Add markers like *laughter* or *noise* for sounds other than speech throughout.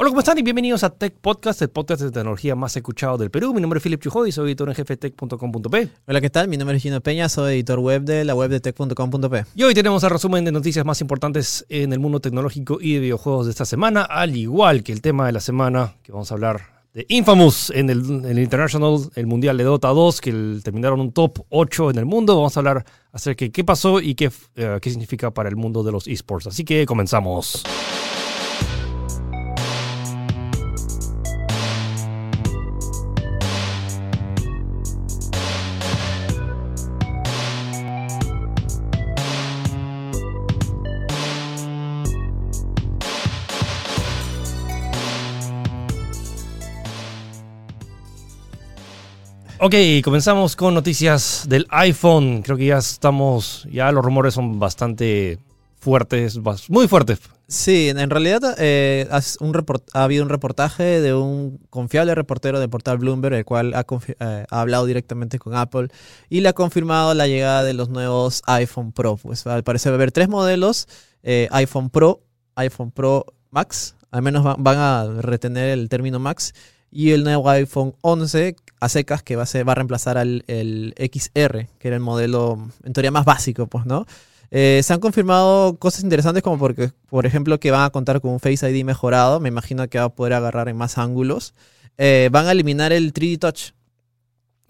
Hola, ¿cómo están? Y bienvenidos a Tech Podcast, el podcast de tecnología más escuchado del Perú. Mi nombre es Philip Chujoy, soy editor en jefe de tech.com.p. Hola, ¿qué tal? Mi nombre es Gino Peña, soy editor web de la web de tech.com.p. Y hoy tenemos el resumen de noticias más importantes en el mundo tecnológico y de videojuegos de esta semana, al igual que el tema de la semana que vamos a hablar de Infamous en el, en el International, el Mundial de Dota 2, que el- terminaron un top 8 en el mundo. Vamos a hablar acerca de qué pasó y qué, eh, qué significa para el mundo de los esports. Así que comenzamos. Ok, comenzamos con noticias del iPhone. Creo que ya estamos, ya los rumores son bastante fuertes, muy fuertes. Sí, en realidad eh, ha habido un reportaje de un confiable reportero del portal Bloomberg, el cual eh, ha hablado directamente con Apple y le ha confirmado la llegada de los nuevos iPhone Pro. Pues al parecer va a haber tres modelos, eh, iPhone Pro, iPhone Pro Max, al menos va- van a retener el término Max, y el nuevo iPhone 11 a secas que va a, reemplazar al el XR, que era el modelo en teoría más básico, pues, ¿no? Eh, se han confirmado cosas interesantes como por ejemplo, que van a contar con un Face ID mejorado. Me imagino que va a poder agarrar en más ángulos. Eh, van a eliminar el 3D Touch.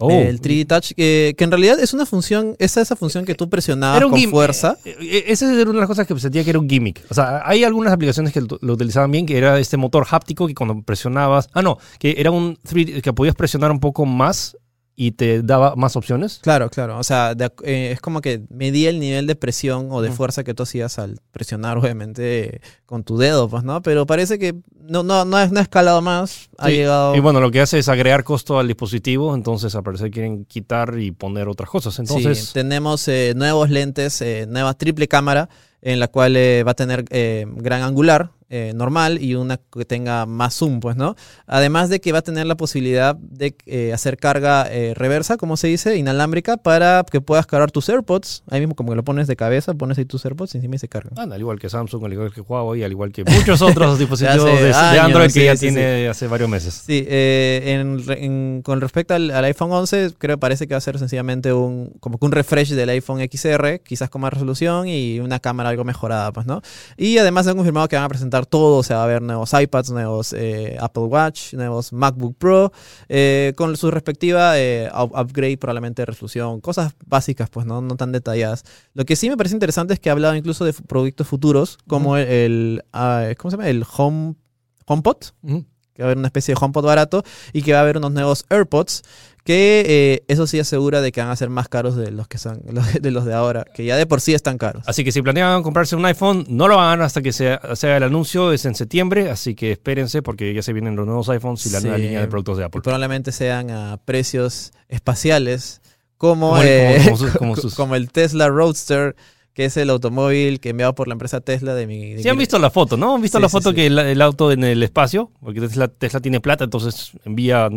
Oh, El 3D Touch, que, que en realidad es una función, esa esa función que tú presionabas con fuerza. eh, eh, Esa era una de las cosas que sentía que era un gimmick. O sea, hay algunas aplicaciones que lo, lo utilizaban bien, que era este motor háptico que cuando presionabas. Ah, no, que era un 3D que podías presionar un poco más y te daba más opciones. Claro, claro. O sea, de eh, es como que medía el nivel de presión o de fuerza que tú hacías al presionar, obviamente, con tu dedo, pues, ¿no? Pero parece que no, no, no, ha, no ha escalado más. Ha llegado. Y bueno, lo que hace es agregar costo al dispositivo, entonces al parecer quieren quitar y poner otras cosas. Entonces, Sí, tenemos eh, nuevos lentes, eh, nueva triple cámara, en la cual eh, va a tener eh, gran angular eh, normal y una que tenga más zoom, pues, ¿no? Además de que va a tener la posibilidad de eh, hacer carga eh, reversa, como se dice, inalámbrica, para que puedas cargar tus AirPods. Ahí mismo, como que lo pones de cabeza, pones ahí tus AirPods y encima y se cargan. anda, al igual que Samsung, al igual que Huawei, al igual que muchos otros *laughs* *laughs* dispositivos de, de Android que sí, ya sí, tiene hace varios meses. Sí, eh, en en- con respecto al, al iPhone 11, creo que parece que va a ser sencillamente un, como que un refresh del iPhone XR, quizás con más resolución y una cámara algo mejorada, pues, ¿no? Y además han confirmado que van a presentar todo, o sea, va a haber nuevos iPads, nuevos eh, Apple Watch, nuevos MacBook Pro, eh, con su respectiva eh, up- upgrade probablemente de resolución, cosas básicas, pues, ¿no? No tan detalladas. Lo que sí me parece interesante es que ha hablado incluso de proyectos futuros, como el, el, ah, ¿cómo se llama? El Home, HomePod Ujú. Que va a haber una especie de HomePod barato y que va a haber unos nuevos AirPods que eh, eso sí asegura de que van a ser más caros de los que son *laughs* de los de ahora, que ya de por sí están caros. Así que si planean comprarse un iPhone, no lo hagan hasta que se, se haga el anuncio, es en septiembre, así que espérense porque ya se vienen los nuevos iPhones y la Sí. nueva línea de productos de Y Apple. probablemente sean a precios espaciales como, Como eh, como- como sus- *laughs* como sus- como el Tesla Roadster, que es el automóvil que enviado por la empresa Tesla de mi... de Sí han visto la foto, ¿no? Han visto Sí, la foto sí. que el, el auto en el espacio, porque Tesla, Tesla tiene plata, entonces envía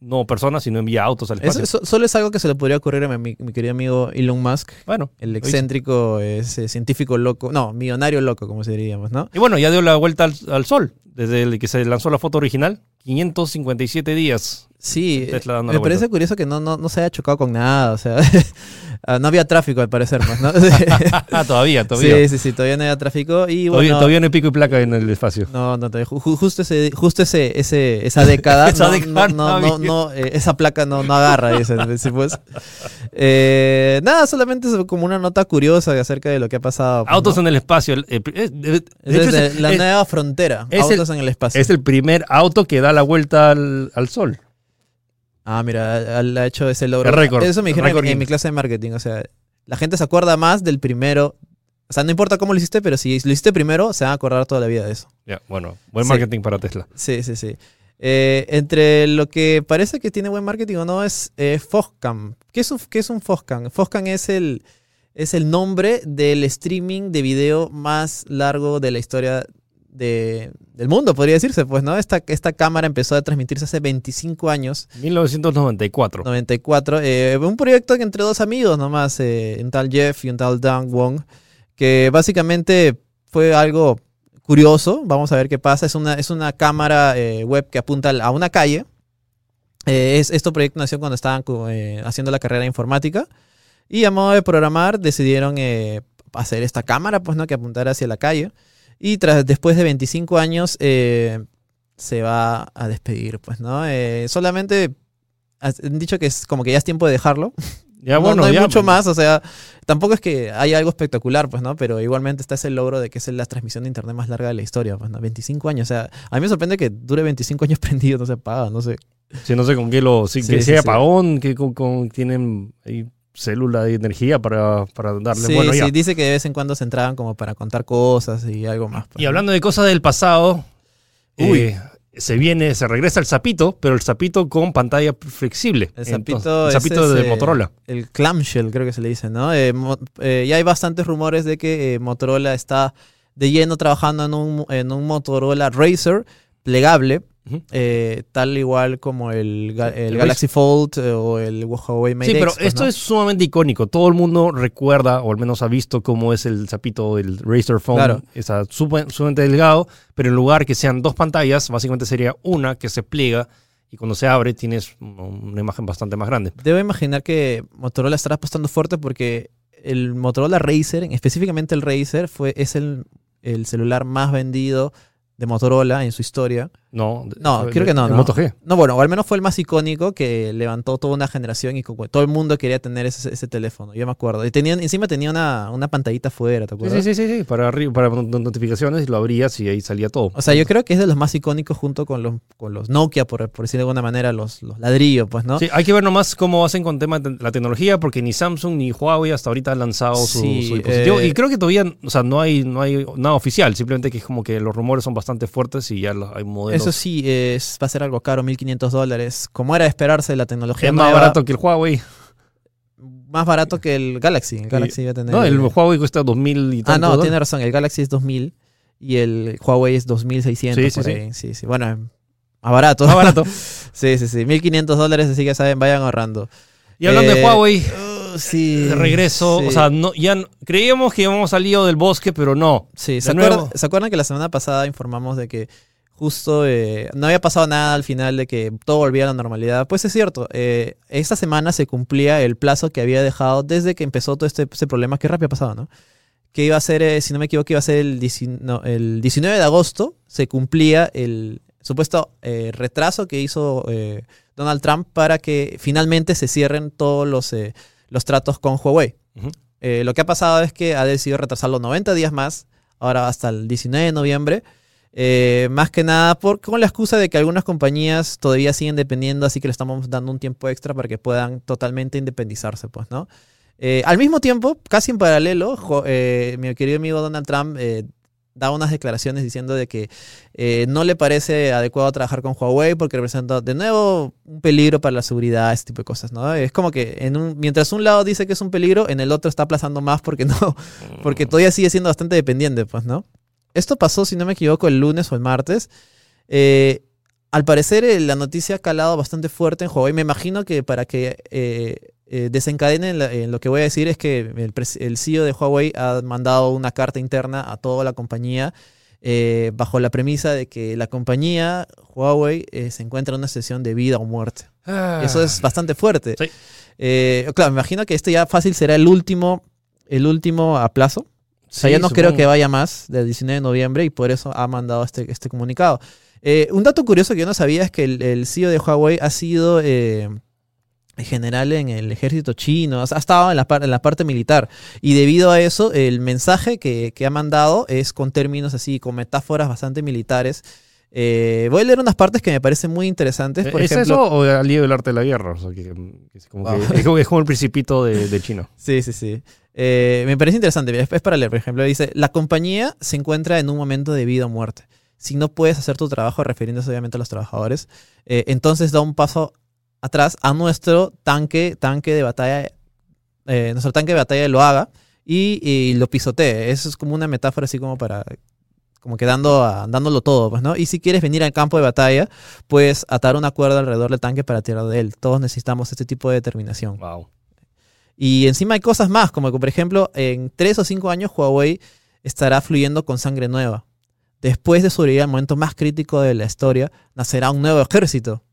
no personas, sino envía autos al espacio. eso- solo es algo que se le podría ocurrir a mi, mi querido amigo Elon Musk, bueno, el excéntrico ese científico loco, no, millonario loco, como se diríamos, ¿no? Y bueno, ya dio la vuelta al, al sol, desde el que se lanzó la foto original, 557 días. Sí, dando me parece curioso que no, no, no se haya chocado con nada, o sea, *laughs* ah, no había tráfico al parecer más, ¿no? *laughs* *laughs* Ah, todavía, todavía. sí, sí, sí, todavía no había tráfico y todavía, bueno... todavía no hay pico y placa en el espacio. No, no, todavía, ju- ju- justo, ese, justo ese, ese, esa década, Esa no, década no, no, eh, esa placa no, no agarra, dice, sí, pues. Eh, nada, solamente es como una nota curiosa acerca de lo que ha pasado. pues, Autos en el espacio. eh, de- hecho, es- la es- nueva frontera, el- autos en el espacio. es el primer auto que da la vuelta al, al sol. Ah, mira, ha ha hecho ese logro. El récord, Eso me dijeron en, en mi clase de marketing. O sea, la gente se acuerda más del primero. O sea, no importa cómo lo hiciste, pero si lo hiciste primero, se van a acordar toda la vida de eso. Ya, bueno, buen Sí. marketing para Tesla. Sí, sí, sí. Eh, entre lo que parece que tiene buen marketing o no es eh, Foscam. ¿Qué es un, qué es un Foscam? Foscam es el, es el nombre del streaming de video más largo de la historia de- del mundo, podría decirse. Pues, ¿no? Esta, esta cámara empezó a transmitirse hace 25 años. 1994. 94. eh, un proyecto que entre dos amigos nomás, eh, un tal Jeff y un tal Dan Wong, que básicamente fue algo curioso, vamos a ver qué pasa. Es una, es una cámara eh, web que apunta a una calle. Es, esto proyecto nació cuando estaban haciendo la carrera de informática. Y a modo de programar decidieron hacer esta cámara, pues, ¿no? Que apuntara hacia la calle. Y tras, después de 25 años eh, se va a despedir, pues, ¿no? Eh, solamente han dicho que es como que ya es tiempo de dejarlo. Ya, no, bueno, no hay ya, mucho pues. más, o sea, tampoco es que haya algo espectacular, pues, ¿no? Pero igualmente está ese logro de que es la transmisión de internet más larga de la historia, pues, ¿no? 25 años, o sea, a mí me sorprende que dure 25 años *laughs* prendido, no se apaga, no sé. Sí, no sé con qué lo. Sí, Sí, que sí, si hay sí. apagón, que con, con- tienen ahí célula de energía para, para darle. Sí, bueno, ya. sí, dice que de vez en cuando se entraban como para contar cosas y algo más. pues, Y hablando de cosas del pasado, Uy. eh, se viene, se regresa el sapito, pero el sapito con pantalla flexible. El Entonces, sapito, el sapito ese de eh, Motorola. El clamshell, creo que se le dice, ¿no? Eh, mo- eh, ya hay bastantes rumores de que eh, Motorola está de lleno trabajando en un, en un Motorola Razer plegable, Eh, tal igual como el, el el Galaxy Fold eh, o el Huawei Mate Sí, pero X, pues, esto ¿no? es sumamente icónico. Todo el mundo recuerda, o al menos ha visto cómo es el sapito del Razer Phone. Claro. Está supe- sumamente delgado, pero en lugar que sean dos pantallas, básicamente sería una que se pliega y cuando se abre tienes una imagen bastante más grande. Debo imaginar que Motorola estará apostando fuerte porque el Motorola Razer, específicamente el Razer, fue, es el, el celular más vendido de Motorola en su historia. No, No, creo que no, no. Moto G. No, bueno, o al menos fue el más icónico que levantó toda una generación y todo el mundo quería tener ese, ese teléfono. Yo me acuerdo. Y tenían, encima tenía una, una pantallita afuera, ¿te acuerdas? sí, sí, sí, sí, para arriba, para not- notificaciones y lo abrías y ahí salía todo. O sea, yo creo que es de los más icónicos junto con los, con los Nokia, por, por decir de alguna manera, los, los ladrillos, pues, ¿no? Sí, hay que ver nomás cómo hacen con tema de la tecnología, porque ni Samsung ni Huawei hasta ahorita han lanzado su, Sí, su dispositivo. eh, y creo que todavía, o sea, no hay, no hay nada oficial, simplemente que es como que los rumores son bastante fuertes y ya los- hay modelos. Eso sí, es, va a ser algo caro, 1.500 dólares. Como era de esperarse, la tecnología es más nueva, barato que el Huawei. más barato que el Galaxy. El Galaxy a tener... No, el Huawei cuesta 2000 y Ah, tanto. no, dólares. tiene razón. El Galaxy es 2000 y el Huawei es 2600. Sí, por sí. ahí. sí, sí. Bueno, más barato. Más barato. *laughs* Sí, sí, sí. 1500 dólares, así que saben, vayan ahorrando. Y hablando de Eh, Huawei, uh, sí. de regreso, sí. o sea, no, ya no- creíamos que íbamos al lío del bosque, pero no. Sí, ¿se, nuevo. acuerdan, ¿se acuerdan que la semana pasada informamos de que justo eh, no había pasado nada al final de que todo volvía a la normalidad? Pues es cierto, eh, esta semana se cumplía el plazo que había dejado desde que empezó todo este, este problema, que rápido ha pasado, ¿no? Que iba a ser, eh, si no me equivoco, iba a ser el, 19 no, el 19 de agosto, se cumplía el supuesto retraso que hizo Donald Trump para que finalmente se cierren todos los, los tratos con Huawei. Lo que ha pasado es que ha decidido retrasarlo 90 días más, ahora hasta el 19 de noviembre. Eh, más que nada con la excusa de que algunas compañías todavía siguen dependiendo, así que le estamos dando un tiempo extra para que puedan totalmente independizarse, pues, ¿no? Eh, al mismo tiempo, casi en paralelo, eh, mi querido amigo Donald Trump da unas declaraciones diciendo de que no le parece adecuado trabajar con Huawei porque representa de nuevo un peligro para la seguridad, ese tipo de cosas, ¿no? Es como que en un, mientras un lado dice que es un peligro, en el otro está aplazando más porque no, *laughs* porque todavía sigue siendo bastante dependiente, pues, ¿no? Esto pasó, si no me equivoco, el lunes o el martes. Eh, al parecer eh, la noticia ha calado bastante fuerte en Huawei. Me imagino que para que eh, eh, desencadenen la- lo que voy a decir es que el, el CEO de Huawei ha mandado una carta interna a toda la compañía bajo la premisa de que la compañía Huawei se encuentra en una sesión de vida o muerte. Ah. Eso es bastante fuerte. Sí. Claro, me imagino que este ya fácil será el último, el último aplazo. O sea, Sí, ya no creo que vaya más del 19 de noviembre y por eso ha mandado este, este comunicado. Eh, un dato curioso que yo no sabía es que el, el CEO de Huawei ha sido eh, general en el ejército chino, ha estado en la, en la parte militar. Y debido a eso, el mensaje que, que ha mandado es con términos así, con metáforas bastante militares. Eh, voy a leer unas partes que me parecen muy interesantes. Por ¿Es ejemplo, eso o el lío del arte de la guerra? O sea, que, que es, como que- Wow. es como, es como el principito de, de China. Sí, sí, sí. Eh, me parece interesante. Es, para leer, por ejemplo. Dice, la compañía se encuentra en un momento de vida o muerte. Si no puedes hacer tu trabajo, refiriéndose obviamente a los trabajadores, eh, entonces da un paso atrás a nuestro tanque, tanque de batalla, eh, nuestro tanque de batalla lo haga y, lo pisotee. Eso es como una metáfora así como para, como que dando a- dándolo todo, pues, ¿no? Y si quieres venir al campo de batalla, puedes atar una cuerda alrededor del tanque para tirar de él. Todos necesitamos este tipo de determinación. Wow. Y encima hay cosas más, como que por ejemplo, en tres o cinco años Huawei estará fluyendo con sangre nueva. después de sobrevivir al momento más crítico de la historia, nacerá un nuevo ejército.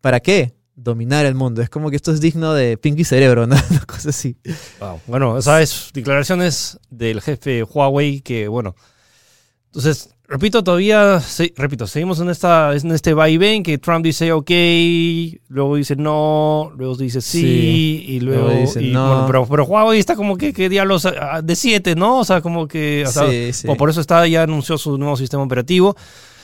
¿Para qué? Dominar el mundo. Es como que esto es digno de Pinky Cerebro, ¿no? *laughs* Una cosa así. Wow. Bueno, esas declaraciones del jefe Huawei que, bueno, entonces, repito, todavía, se- repito, seguimos en, esta, en este vaivén que Trump dice ok, luego dice no, luego dice sí, Sí, y luego, luego dice y, no. bueno, pero, pero Huawei está como que, que diablos ah, de 7, ¿no? O sea, como que, o sea, sí. o por eso está, ya anunció su nuevo sistema operativo.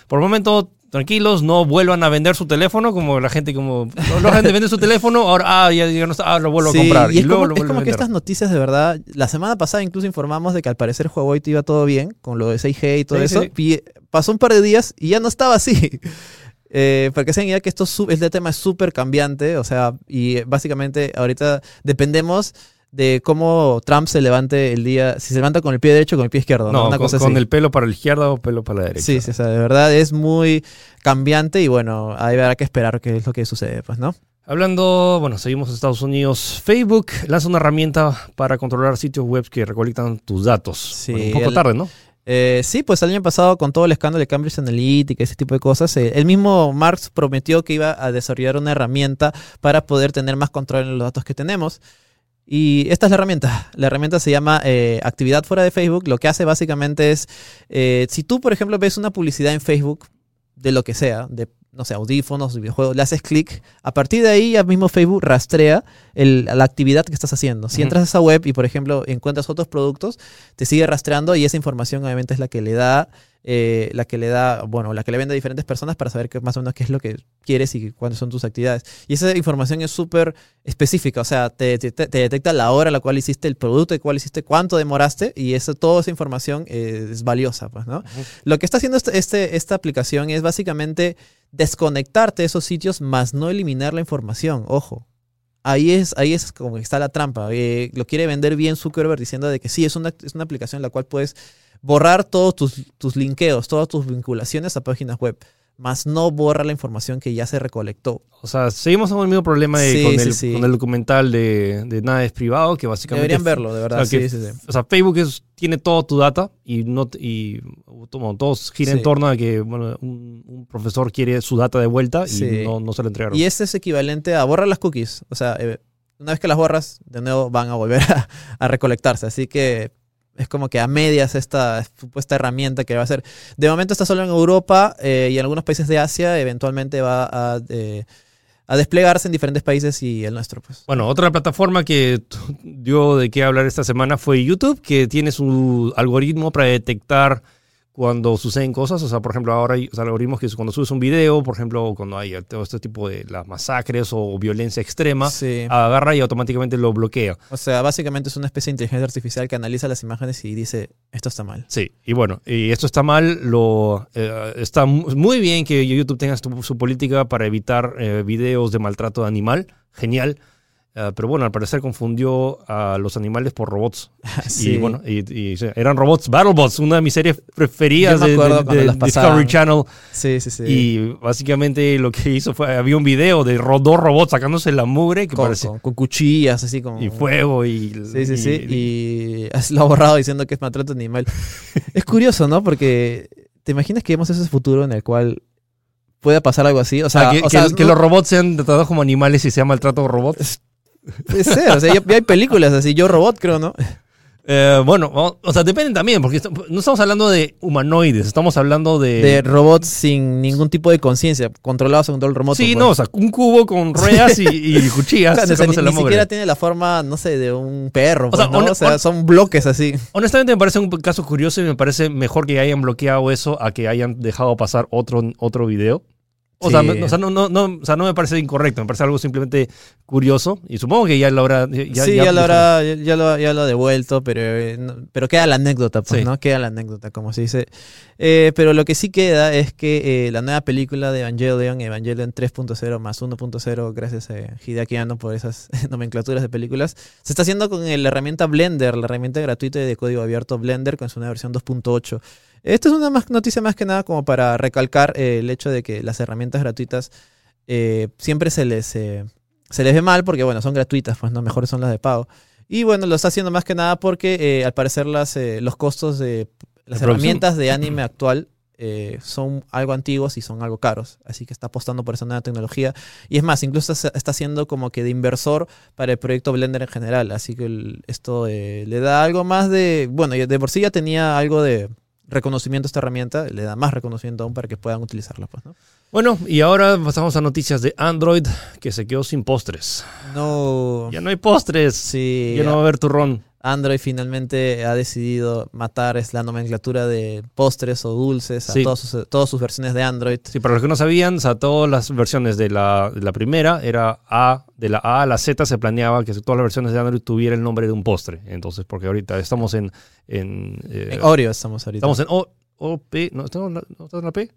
Por el momento, tranquilos, no vuelvan a vender su teléfono, como la gente, como, la gente vende su teléfono, ahora, ah, ya, ya no está, ah, lo vuelvo Sí, a comprar. Y, Y, es luego como, lo es vuelvo como a que vender. estas noticias de verdad, la semana pasada incluso informamos de que al parecer Huawei te iba todo bien con lo de 6G y todo Sí, eso. sí. Y pasó un par de días y ya no estaba así. *laughs* Eh, porque se den idea que esto es este tema es súper cambiante, o sea, y básicamente ahorita dependemos de cómo Trump se levante el día, si se levanta con el pie derecho o con el pie izquierdo, ¿no? No, Una con, cosa con así. el pelo para la izquierda o pelo para la derecha. Sí, sí, o sea, de verdad es muy cambiante y bueno, ahí habrá que esperar qué es lo que sucede, pues, ¿no? Hablando, bueno, seguimos en Estados Unidos. Facebook lanza una herramienta para controlar sitios web que recolectan tus datos. Sí, Bueno, un poco el- tarde, ¿no? Eh, sí, pues el año pasado con todo el escándalo de Cambridge Analytica, ese tipo de cosas, eh, el mismo Marx prometió que iba a desarrollar una herramienta para poder tener más control en los datos que tenemos. Y esta es la herramienta. La herramienta se llama eh, Actividad fuera de Facebook. Lo que hace básicamente es, eh, si tú, por ejemplo, ves una publicidad en Facebook de lo que sea, de, no sé, audífonos, videojuegos, le haces clic, a partir de ahí ya mismo Facebook rastrea el- la actividad que estás haciendo. Si entras a esa web y, por ejemplo, encuentras otros productos, te sigue rastreando y esa información obviamente es la que le da, eh, la que le da, bueno, la que le vende a diferentes personas para saber qué, más o menos qué es lo que quieres y cuáles son tus actividades. Y esa información es súper específica, o sea, te, te- te detecta la hora a la cual hiciste el producto, el cual hiciste, cuánto demoraste y eso, toda esa información eh, es valiosa, pues, ¿no? Lo que está haciendo este, este- esta aplicación es básicamente desconectarte de esos sitios, más no eliminar la información. Ojo. Ahí es, ahí es como que está la trampa. Eh, lo quiere vender bien Zuckerberg diciendo de que sí, es una, es una aplicación en la cual puedes borrar todos tus, tus linkeos, todas tus vinculaciones a páginas web, más no borra la información que ya se recolectó. O sea, seguimos con el mismo problema de- Sí, con, sí, el, sí. con el documental de, de Nada es privado, que básicamente... Deberían verlo, de verdad. o sea, que- sí, sí, sí. O sea, Facebook es- tiene todo tu data y, no, y bueno, todos gira en torno a que bueno, un, un profesor quiere su data de vuelta y no, no se la entregaron. Y este es equivalente a borrar las cookies. O sea, eh, una vez que las borras, de nuevo van a volver *laughs* a, a recolectarse. Así que es como que a medias esta supuesta herramienta que va a ser. De momento está solo en Europa eh, y en algunos países de Asia. Eventualmente va a, eh, a desplegarse en diferentes países y el nuestro, pues. Bueno, otra plataforma que dio de qué hablar esta semana fue YouTube, que tiene su algoritmo para detectar cuando suceden cosas. O sea, por ejemplo, ahora hay o sea, algoritmos que cuando subes un video, por ejemplo, cuando hay todo este tipo de las masacres o violencia extrema, Sí. agarra y automáticamente lo bloquea. O sea, básicamente es una especie de inteligencia artificial que analiza las imágenes y dice, esto está mal. Sí, y bueno, y esto está mal, lo, eh, está mu- muy bien que YouTube tenga su, su política para evitar eh, videos de maltrato de animal, genial. Eh, pero bueno, al parecer confundió a los animales por robots. *laughs* Sí. Y bueno, y, eran robots, BattleBots, una de mis series preferidas de, de- Discovery. Channel. Sí, sí, sí. Y básicamente lo que hizo fue, había un video de dos robots sacándose la mugre que con, parece, con- con cuchillas, así como... y fuego y... Sí, sí, sí. y- Y *laughs* lo ha borrado diciendo que es maltrato animal. *laughs* es curioso, ¿no? Porque te imaginas que vemos ese futuro en el cual pueda pasar algo así. O sea, sea, que, o que- sea, que no- los robots sean tratados como animales y sea maltrato robots. Puede ser. O sea, ya, ya hay películas así. Yo Robot, creo, ¿no? Eh, bueno, o, o sea, depende también, porque no estamos hablando de humanoides, estamos hablando de... De robots sin ningún tipo de conciencia, controlados a control remoto. sí, pues. no, o sea, un cubo con ruedas y, y *laughs* cuchillas. Claro, o sea, ni, sacándose la ni mugre. siquiera tiene la forma, no sé, de un perro. O sea, pues, ¿no? hon- O sea, hon- son bloques así. Honestamente me parece un caso curioso y me parece mejor que hayan bloqueado eso a que hayan dejado pasar otro, otro video. O, sea, me- o, sea, no, no, no, o sea, no me parece incorrecto, me parece algo simplemente curioso y supongo que ya lo habrá... Ya, sí, ya- ya, lo habrá, ya, lo, ya lo ha devuelto, pero, eh, no- pero queda la anécdota, pues, Sí. ¿no? Queda la anécdota, como se dice. Eh, pero lo que sí queda es que eh, la nueva película de Evangelion, Evangelion 3.0 más 1.0, gracias a Hideaki Anno por esas *laughs* nomenclaturas de películas, se está haciendo con la herramienta Blender, la herramienta gratuita y de código abierto Blender con su nueva versión 2.8. Esta es una más, noticia más que nada como para recalcar eh, el hecho de que las herramientas gratuitas eh, siempre se les, eh, se les ve mal porque, bueno, son gratuitas, pues no, mejores son las de pago. Y bueno, lo está haciendo más que nada porque al parecer las, los costos de las herramientas de anime actual eh, son algo antiguos y son algo caros. Así que está apostando por esa nueva tecnología. Y es más, incluso está haciendo como que de inversor para el proyecto Blender en general. Así que el- esto eh, le da algo más de... Bueno, de por sí ya tenía algo de reconocimiento a esta herramienta, le da más reconocimiento aún para que puedan utilizarla. Pues, ¿no? Bueno, y ahora pasamos a noticias de Android que se quedó sin postres. No... Ya no hay postres. Sí, Ya no va a haber turrón. Android finalmente ha decidido matar es la nomenclatura de postres o dulces a Sí. todos sus- todas sus versiones de Android. Sí, para los que no sabían, o sea, todas las versiones de la, de la primera era A, de la A a la Z se planeaba que todas las versiones de Android tuvieran el nombre de un postre. Entonces, porque ahorita estamos en. en, eh, En Oreo estamos ahorita. estamos en O, O, P. ¿No estamos en la, no estamos en la P?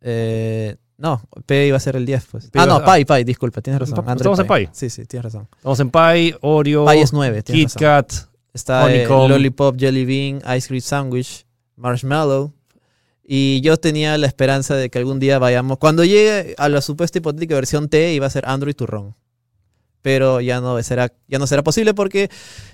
Eh, no, P iba a ser el 10, pues. P ah, no, a- Pi, Pi, disculpa, tienes razón. Estamos en Pi. Sí, sí, tienes razón. Estamos en Pi, Oreo, Pi es 9, tienes Kit razón. Kat. Está eh. Lollipop, Jelly Bean, Ice Cream Sandwich, Marshmallow. Y yo tenía la esperanza de que algún día vayamos. Cuando llegue a la supuesta hipotética versión T, iba a ser Android turrón. Pero ya no será, ya no será posible porque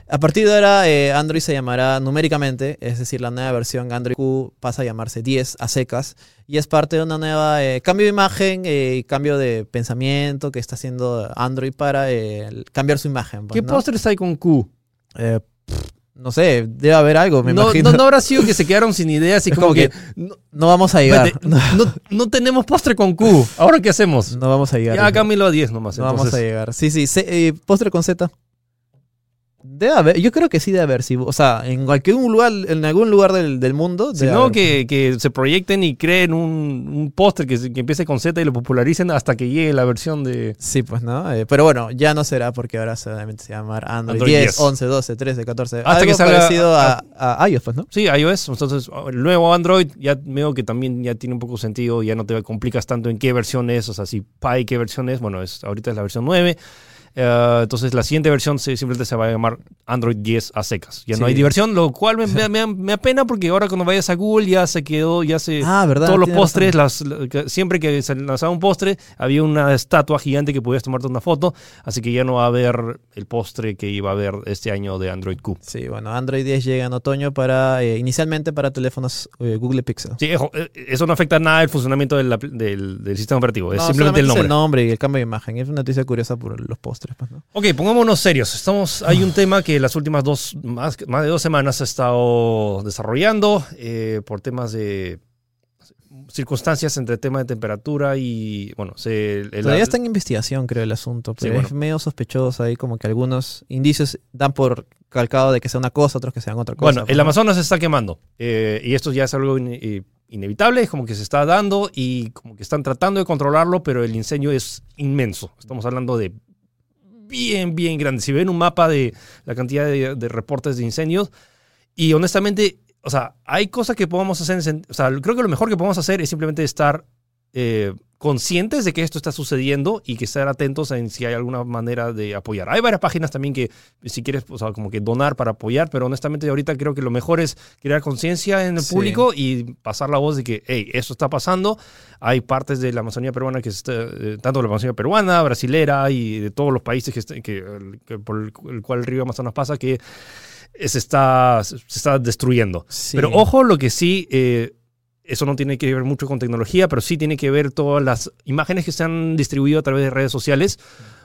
a partir de ahora eh, Android se llamará numéricamente, es decir, la nueva versión Android Q pasa a llamarse 10 a secas y es parte de una nueva eh, cambio de imagen eh, y cambio de pensamiento que está haciendo Android para eh, cambiar su imagen. pues, ¿Qué ¿no? postres hay con Q? No sé, debe haber algo, me no, imagino. no, no habrá sido que se quedaron sin ideas y Es como, como que, que no, No vamos a llegar. espérate, no- no tenemos postre con Q. ¿Ahora qué hacemos? No vamos a llegar. ya cámbialo a 10 nomás. No vamos a entonces. llegar. Sí, sí. eh, postre con Z. Debe haber. Yo creo que sí debe haber. sí. O sea, en cualquier lugar, en algún lugar del, del mundo. Si no, que, que se proyecten y creen un, un póster que, que empiece con Z y lo popularicen hasta que llegue la versión de... Sí, pues no. Eh, pero bueno, ya no será porque ahora solamente se llama Android, Android 10, 10. 11, 12, 13, 14. Hasta algo que salga parecido a- a, a iOS, pues, ¿no? Sí, iOS. Entonces, el nuevo Android ya veo que también ya tiene un poco sentido. Ya no te complicas tanto en qué versión es. O sea, si Pi qué versión es. Bueno, es, ahorita es la versión 9. Eh, entonces, la siguiente versión se- simplemente se va a llamar Android 10 a secas. Ya no Sí. hay diversión, lo cual me, *laughs* me, me- me apena porque ahora cuando vayas a Google ya se quedó, ya se... Ah, ¿verdad? todos los postres, las, que- siempre que se lanzaba un postre, había una estatua gigante que podías tomarte una foto, así que ya no va a haber el postre que iba a haber este año de Android Q. Sí, bueno, Android 10 llega en otoño para. eh, inicialmente para teléfonos eh, Google Pixel. Sí, ejo, eh, eso no afecta nada el funcionamiento del, del- del sistema operativo, es No, simplemente el nombre. es el nombre y el cambio de imagen. Es una noticia curiosa por los postres, pues, ¿no? Ok, pongámonos serios. Estamos, hay un tema que las últimas dos, más, más de dos semanas se ha estado desarrollando eh, por temas de circunstancias entre tema de temperatura y, bueno, se... el- Todavía está en investigación, creo, el asunto, pero bueno. es medio sospechoso ahí, como que algunos indicios dan por calcado de que sea una cosa, otros que sean otra cosa. Bueno, pues, el. Amazonas se está quemando eh, y esto ya es algo in- eh, inevitable, es como que se está dando y como que están tratando de controlarlo, pero el incendio es inmenso. Estamos hablando de bien, bien grande. Si ven un mapa de la cantidad de, reportes de incendios y honestamente, o sea, hay cosas que podemos hacer, o sea, creo que lo mejor que podemos hacer es simplemente estar eh, conscientes de que esto está sucediendo y que estar atentos en si hay alguna manera de apoyar. Hay varias páginas también que, si quieres, o sea, como que donar para apoyar, pero honestamente ahorita creo que lo mejor es crear conciencia en el Sí. público y pasar la voz de que, hey, esto está pasando. Hay partes de la Amazonía peruana que está, eh, tanto de la Amazonía peruana, brasilera y de todos los países que, est- que- que por el, el cual el río Amazonas pasa que se está, se está destruyendo. Sí. Pero ojo, lo que sí, eh, eso no tiene que ver mucho con tecnología, pero sí tiene que ver todas las imágenes que se han distribuido a través de redes sociales.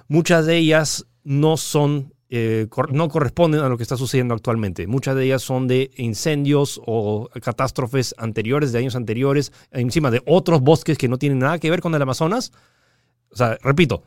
Muchas de ellas no son, eh, no corresponden a lo que está sucediendo actualmente. Muchas de ellas son de incendios o catástrofes anteriores, de años anteriores, encima de otros bosques que no tienen nada que ver con el Amazonas. O sea, repito,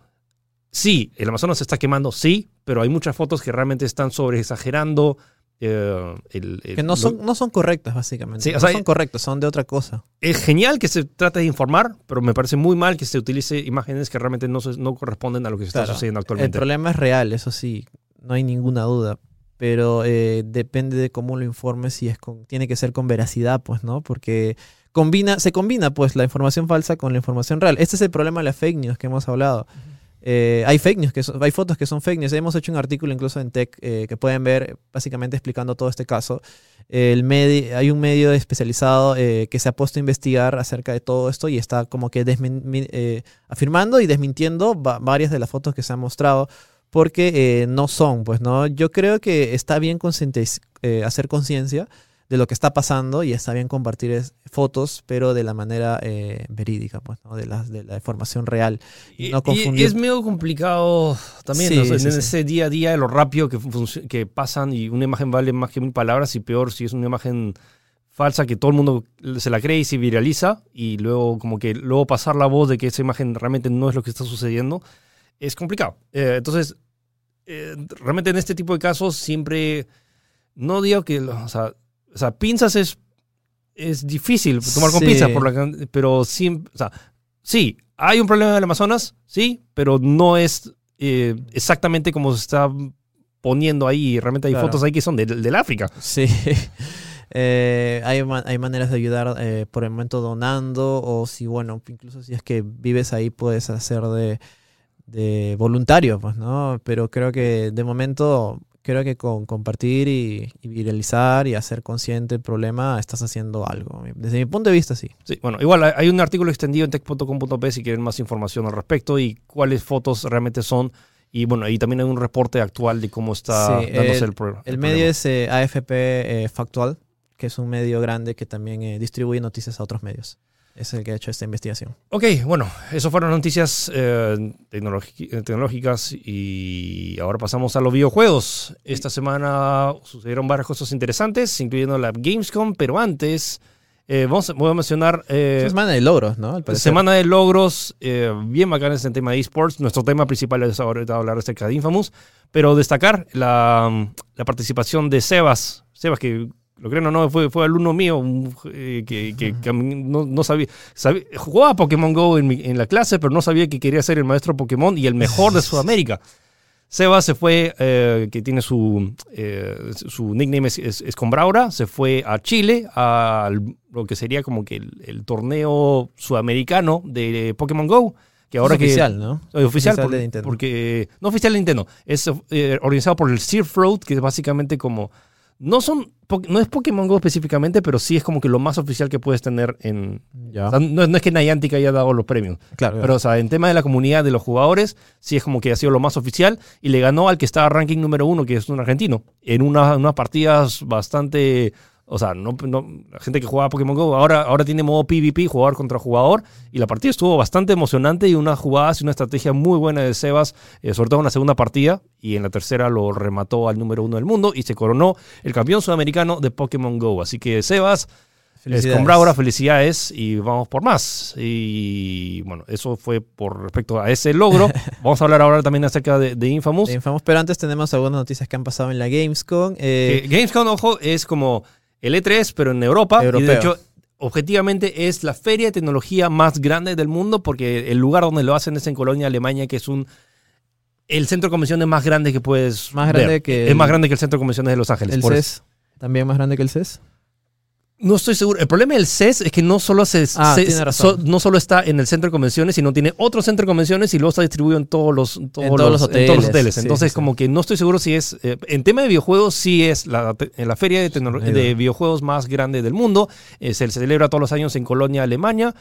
sí, el Amazonas se está quemando, sí, pero hay muchas fotos que realmente están sobre exagerando. Eh, el- el- Que no son, no son correctas, básicamente. Sí, o no sea, son correctas, son de otra cosa. es genial que se trate de informar, pero me parece muy mal que se utilice imágenes que realmente no, se- no corresponden a lo que está Claro. sucediendo El actualmente. problema es real, eso sí, no hay ninguna duda. Pero eh, depende de cómo lo informes, si es con, tiene que ser con veracidad, pues, ¿no? Porque combina, se combina, pues, la información falsa con la información real. Este es el problema de las fake news que hemos hablado. Eh, hay fake news, que son- hay fotos que son fake news. Hemos hecho un artículo incluso en Tech eh, que pueden ver básicamente explicando todo este caso. El medi- hay un medio especializado eh, que se ha puesto a investigar acerca de todo esto y está como que eh, afirmando y desmintiendo va- varias de las fotos que se han mostrado porque eh, no son, pues, ¿no? Yo creo que está bien eh, hacer conciencia de lo que está pasando y está bien compartir es- fotos, pero de la manera eh, verídica, pues, ¿no? de, la, de la información real. Y no Y- y confundir. es medio complicado también Sí, ¿no? O sea, sí, en sí. ese día a día de lo rápido que, que pasan y una imagen vale más que mil palabras y peor si es una imagen falsa que todo el mundo se la cree y se viraliza y luego como que luego pasar la voz de que esa imagen realmente no es lo que está sucediendo es complicado. Eh, entonces, eh, realmente en este tipo de casos siempre, no digo que, o sea, o sea, pinzas es, es difícil tomar con Sí. pinzas, por la, pero sí, o sea, sí, hay un problema en el Amazonas, sí, pero no es eh, exactamente como se está poniendo ahí. Realmente hay Claro. fotos ahí que son del, del África. Sí. *laughs* Eh, hay, hay maneras de ayudar eh, por el momento donando o si, bueno, incluso si es que vives ahí puedes hacer de, de voluntario, pues, ¿no? Pero creo que de momento, creo que con compartir y, y viralizar y hacer consciente el problema estás haciendo algo. Desde mi punto de vista, sí. Sí, bueno, igual hay- un artículo extendido en tech.com.p si quieren más información al respecto y cuáles fotos realmente son. Y bueno, ahí también hay un reporte actual de cómo está Sí, dándose el- el, pro- El el medio problema. es eh, AFP eh, Factual, que es un medio grande que también eh, distribuye noticias a otros medios. Es el que ha hecho esta investigación. Ok, bueno, eso fueron noticias eh, eh, tecnológicas y ahora pasamos a los videojuegos. Esta semana sucedieron varias cosas interesantes, incluyendo la Gamescom, pero antes eh, vamos a, voy a mencionar eh, semana de logros, ¿no? Semana de logros bien bacanas en tema de esports. Nuestro tema principal es ahorita hablar acerca de Infamous, pero destacar la, la participación de Sebas. Sebas, que lo creen o no, fue, fue alumno mío un, eh, que, que- no, no sabía, sabía- Jugaba Pokémon Go en, mi- en la clase, pero no sabía que quería ser el maestro Pokémon y el mejor de Sudamérica. Sebas se fue, eh, que tiene su, eh, su nickname es, es, se fue a Chile, a lo que sería como que el, el torneo sudamericano de Pokémon Go. Que ahora Es que, oficial, ¿no? eh, oficial, Oficial por- de Nintendo. porque no oficial de Nintendo, es eh, organizado por el Surf Road, que es básicamente como no son no es Pokémon Go específicamente, pero sí es como que lo más oficial que puedes tener en Ya. o sea, no, no es que Niantic haya dado los premios, claro. pero o sea, en tema de la comunidad de los jugadores, sí es como que ha sido lo más oficial y le ganó al que estaba ranking número uno, que es un argentino, en una- unas partidas bastante o sea, no, no- la gente que jugaba Pokémon Go ahora, ahora tiene modo PvP, jugador contra jugador, y la partida estuvo bastante emocionante y unas jugadas y una estrategia muy buena de Sebas, eh, sobre todo en la segunda partida, y en la tercera lo remató al número uno del mundo y se coronó el campeón sudamericano de Pokémon Go. Así que Sebas, con Braura, felicidades y vamos por más. Y bueno, eso fue por respecto a ese logro. *laughs* vamos a hablar ahora también acerca de, de Infamous. De Infamous, pero antes tenemos algunas noticias que han pasado en la Gamescom. Eh, Eh, Gamescom, ojo, es como el E3, pero en Europa. Y de hecho, objetivamente es la feria de tecnología más grande del mundo porque el lugar donde lo hacen es en Colonia, Alemania, que es un el centro de convenciones más grande que puedes Más ver. grande que es el- más grande que el centro de convenciones de Los Ángeles. el por eso. CES, también más grande que el CES. No estoy seguro. El problema del CES es que no solo, se, Ah, so- no solo está en el centro de convenciones, sino tiene otro centro de convenciones y luego está distribuido en todos los, todos todos los en todos los hoteles. Sí, Entonces, sí, como que no estoy seguro si es. eh, en tema de videojuegos, sí es la, la feria de videojuegos más grande del mundo. Eh, se celebra todos los años en Colonia, Alemania.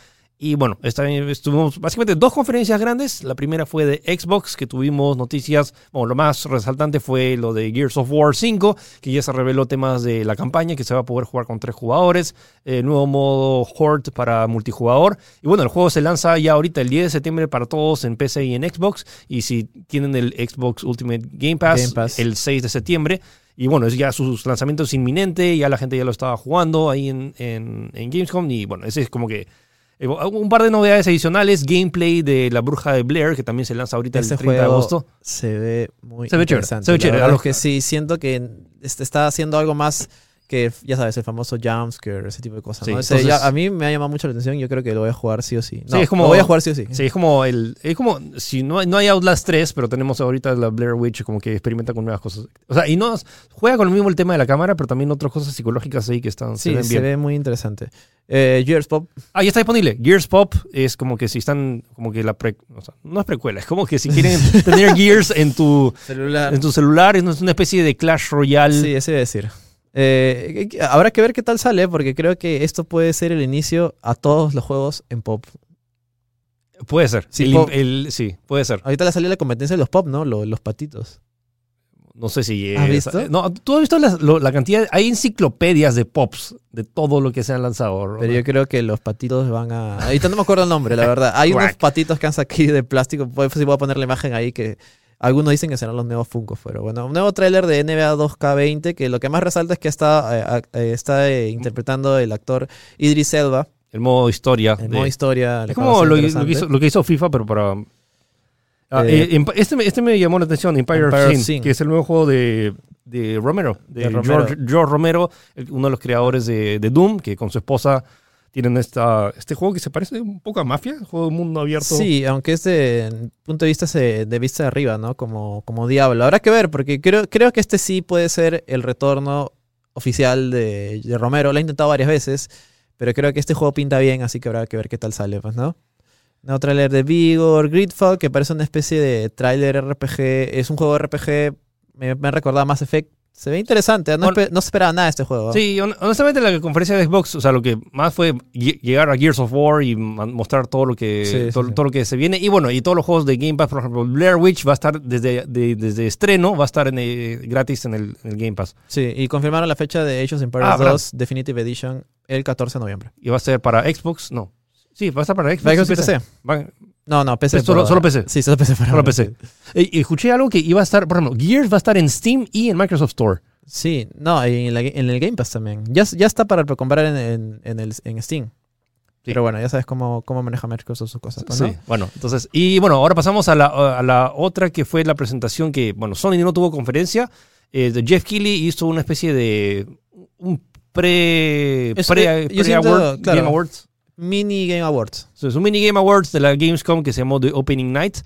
Y bueno, esta- estuvimos básicamente dos conferencias grandes. La primera fue de Xbox, que tuvimos noticias. Bueno, lo más resaltante fue lo de Gears of War 5, que ya se reveló temas de la campaña, que se va a poder jugar con tres jugadores. eh, nuevo modo Horde para multijugador. Y bueno, el juego se lanza ya ahorita el 10 de septiembre para todos en PC y en Xbox. Y si tienen el Xbox Ultimate Game Pass, Game Pass. el 6 de septiembre. Y bueno, es ya su lanzamiento es inminente, ya la gente ya lo estaba jugando ahí en, en, en Gamescom. Y bueno, ese es como que un par de novedades adicionales, gameplay de La Bruja de Blair, que también se lanza ahorita Este el 30 de agosto. se ve muy Se ve chévere, interesante. se ve chévere. A los- que sí, siento que está haciendo algo más que, ya sabes, el famoso jumpscare, ese tipo de cosas. Sí, ¿no? Ese entonces- ya- a mí me ha llamado mucho la atención. Yo creo que lo voy a jugar sí o sí. No, es como- lo voy a jugar sí o sí. Sí, es como el. Es como. Si no, no hay Outlast 3, pero tenemos ahorita la Blair Witch, como que experimenta con nuevas cosas. O sea, y no. Juega con lo mismo el tema de la cámara, pero también otras cosas psicológicas ahí que están. se Sí, se ve muy interesante. Eh, Gears Pop, Ah, ya está disponible. Gears Pop es como que si están. Como que la pre. O sea, no es precuela, es como que si quieren *laughs* tener Gears en tu, celular. en tu celular, es una especie de Clash Royale. Sí, ese iba a decir. Eh, habrá que ver qué tal sale, porque creo que esto puede ser el inicio a todos los juegos en Pop. Puede ser. Sí, El- Pop. el- sí, puede ser. Ahorita le salió la competencia de los Pop, ¿no? Lo- los patitos. No sé si... ¿Has eh, visto? No, tú has visto las- lo- la, cantidad... Hay enciclopedias de pops de todo lo que se han lanzado. Pero yo creo que los patitos van a. Ahorita no me acuerdo el nombre, la *laughs* verdad. Hay unos patitos que han sacado de plástico. Si a poner la imagen ahí que. Algunos dicen que serán los nuevos Funkos, pero bueno, un nuevo tráiler de NBA 2K20 que lo que más resalta es que está, eh, eh, está eh, interpretando el actor Idris Elba El modo historia. de- modo historia. es como lo, que hizo, interesante. lo que hizo FIFA, pero para... Ah, este, me- este me llamó la atención, Empire, Empire Sin, que es el nuevo juego de, de Romero, de, De Romero. George, George Romero, el- uno de los creadores de, de Doom, que con su esposa tienen esta, este juego que se parece un poco a Mafia, juego de mundo abierto. Sí, aunque es de punto de vista de vista de arriba, ¿no? Como, como Diablo. Habrá que ver, porque creo, creo que este sí puede ser el retorno oficial de, de Romero. Lo ha intentado varias veces, pero creo que este juego pinta bien, así que habrá que ver qué tal sale, pues, ¿no? Nuevo tráiler de Vigor, Gridfall, que parece una especie de tráiler RPG. Es un juego RPG, me, me ha recordado a Mass Effect. Se ve interesante, no, Hon- espe- no se esperaba nada de este juego. Sí, hon- honestamente la conferencia de Xbox, o sea, lo que más fue lle- llegar a Gears of War y mostrar todo lo que Sí, sí, todo, sí. todo lo que se viene y bueno, y todos los juegos de Game Pass, por ejemplo, Blair Witch va a estar desde, de- desde estreno, va a estar en el- gratis en el, en el Game Pass Sí, y confirmaron la fecha de Age of Empires Ah, ¿verdad? 2 Definitive Edition el 14 de noviembre. y va a ser para Xbox, no. Sí, va a estar para Xbox. ¿Va a y Xbox PC? Va- No, no, PC. Solo- solo. PC. Sí, solo PC. por Solo PC. sí. Y escuché algo que iba a estar, por ejemplo, Gears va a estar en Steam y en Microsoft Store. Sí, no, y en, la- en el Game Pass también. Ya, ya está para comprar en, en, en el, en Steam. Pero bueno, ya sabes cómo, cómo maneja Microsoft sus cosas. pues, ¿no? Sí, bueno, entonces, y bueno, ahora pasamos a la, a la otra que fue la presentación que, bueno, Sony no tuvo conferencia. Eh, de Jeff Keighley hizo una especie de un pre, pre, pre siento, award- claro. Game Awards. Mini Game Awards. So, es un mini Game Awards de la Gamescom que se llamó The Opening Night.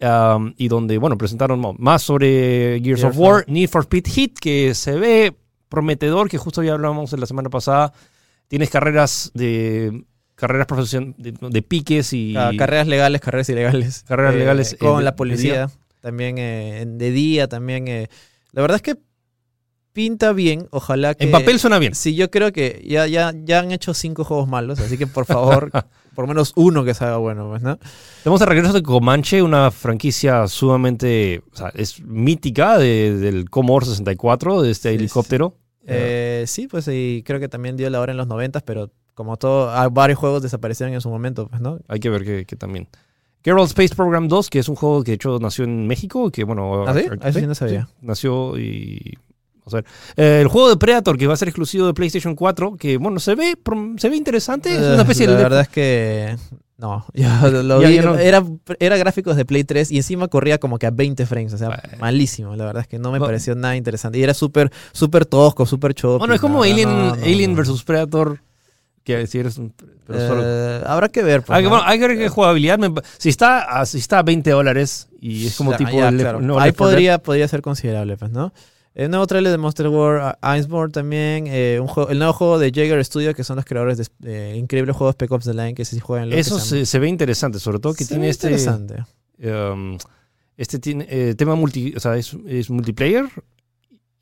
um, y donde, bueno, presentaron más sobre Gears Gears of War, Need for Speed Hit, que se ve prometedor, que justo ya hablábamos la semana pasada. Tienes carreras de carreras profesionales de, de piques y Ah, carreras legales, carreras ilegales. Carreras Eh, legales, eh, Con de- la policía. También eh, en- de día, también. eh. La verdad es que pinta bien. Ojalá que. en papel suena bien. Sí, yo creo que ya, ya, ya han hecho cinco juegos malos, así que por favor, *laughs* por menos uno que salga bueno, pues, ¿no? Tenemos el regreso de Comanche, una franquicia sumamente, o sea, es mítica de- del Commodore 64, de este Sí, helicóptero. Eh, sí, pues y creo que también dio la hora en los 90, pero como todo, ah, varios juegos desaparecieron en su momento, pues, ¿no? Hay que ver que, que también. Kerbal Space Program 2, que es un juego que de hecho nació en México, que bueno... ¿Ah, sí? Ah, eso sí no sabía. nació y... Vamos a ver. Eh, el juego de Predator, que va a ser exclusivo de PlayStation 4, que bueno, se ve, se ve interesante. Es Eh, una especie la de... verdad es que no, *laughs* lo vi, era, era gráficos de Play 3 y encima corría como que a 20 frames, o sea, Bueno. malísimo, la verdad es que no me pareció nada interesante y era súper súper tosco, súper choppy. Bueno, es como Alien, no, no, Alien versus Predator, que si eres un... pero solo- Eh, habrá que ver. pues, Hay que, ¿no? bueno, hay que ver qué jugabilidad. me- si, está, a- si está a 20 dólares y es como Ya, tipo. ya, el- claro. no, Ahí Left 4 Dead, podría, podría ser considerable, pues, ¿no? El nuevo trailer de Monster War uh, Iceborne también. eh, un juego, el nuevo juego de Jaeger Studio, que son los creadores de eh, increíble juego Spec Ops The Line, que sí juegan lo Eso se, se ve interesante, sobre todo que Se tiene ve este. interesante. um, este tiene, eh, tema multi. O sea, es, es multiplayer.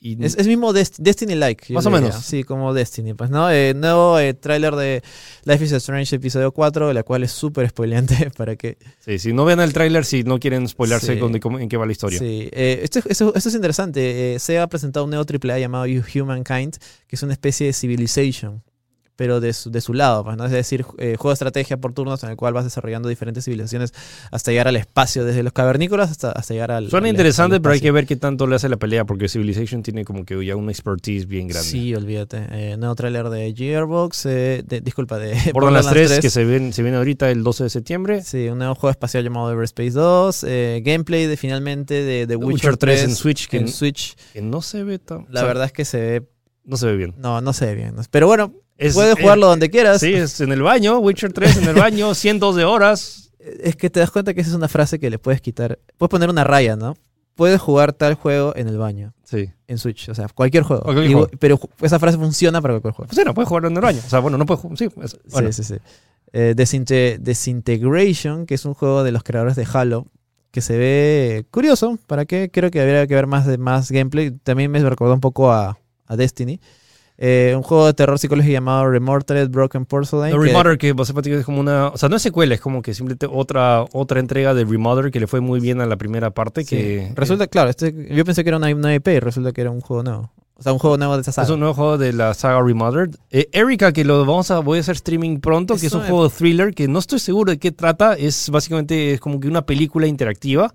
Y, Es, es mismo Dest- Destiny-like. Más o diría. menos. Sí, como Destiny. Pues, ¿no? Eh, nuevo eh, tráiler de Life is Strange episodio 4, la cual es súper spoileante *laughs* para que... sí, si no vean el tráiler, si no quieren spoilarse Sí. con en qué va la historia. Sí, eh, esto, esto- esto es interesante. Eh, se ha presentado un nuevo AAA llamado Humankind, que es una especie de Civilization, pero de su, de su lado, pues, ¿no? es decir, eh, juego de estrategia por turnos en el cual vas desarrollando diferentes civilizaciones hasta llegar al espacio, desde los cavernícolas hasta, hasta llegar al. Suena al- interesante, al pero hay que ver qué tanto le hace la pelea, porque Civilization tiene como que ya una expertise bien grande. Sí, olvídate. Eh, nuevo tráiler de Gearbox, eh, de- disculpa, de *laughs* Borderlands 3, que se, ven, se viene ahorita el 12 de septiembre. Sí, un nuevo juego espacial llamado Everspace 2. eh, gameplay de finalmente de The Witcher, Witcher 3 en 3 Switch, que en Switch. Que no se ve tan. La o sea, verdad es que se ve. No se ve bien. No, no se ve bien. Pero bueno, Es- puedes eh, jugarlo donde quieras. Sí, es en el baño, Witcher 3 en el baño, *laughs* cientos de horas. Es que te das cuenta que esa es una frase que le puedes quitar. Puedes poner una raya, ¿no? Puedes jugar tal juego en el baño, Sí. en Switch, o sea, cualquier juego. Cualquier Y- juego. Pero esa frase funciona para cualquier juego. Pues sí, no puedes jugarlo en el baño. O sea, bueno, no puedes jugar. Sí, es- bueno. Sí, sí, sí. Eh, Desinte- Disintegration, que es un juego de los creadores de Halo, que se ve curioso. ¿Para qué? Creo que habría que ver más, de, más gameplay. También me recordó un poco a, a Destiny. Eh, un juego de terror psicológico llamado Remorted Broken Porcelain. No, que- Remother, que básicamente es como una. O sea, no es secuela, es como que simplemente otra, otra entrega de Remother que le fue muy bien a la primera parte. sí. que resulta, claro, este, yo pensé que era una, una IP y resulta que era un juego nuevo. O sea, un juego nuevo de esa Es saga. un nuevo juego de la saga Remothered. Eh, Erika, que lo vamos a, voy a hacer streaming pronto, que es un me- juego thriller que no estoy seguro de qué trata. Es básicamente es como que una película interactiva.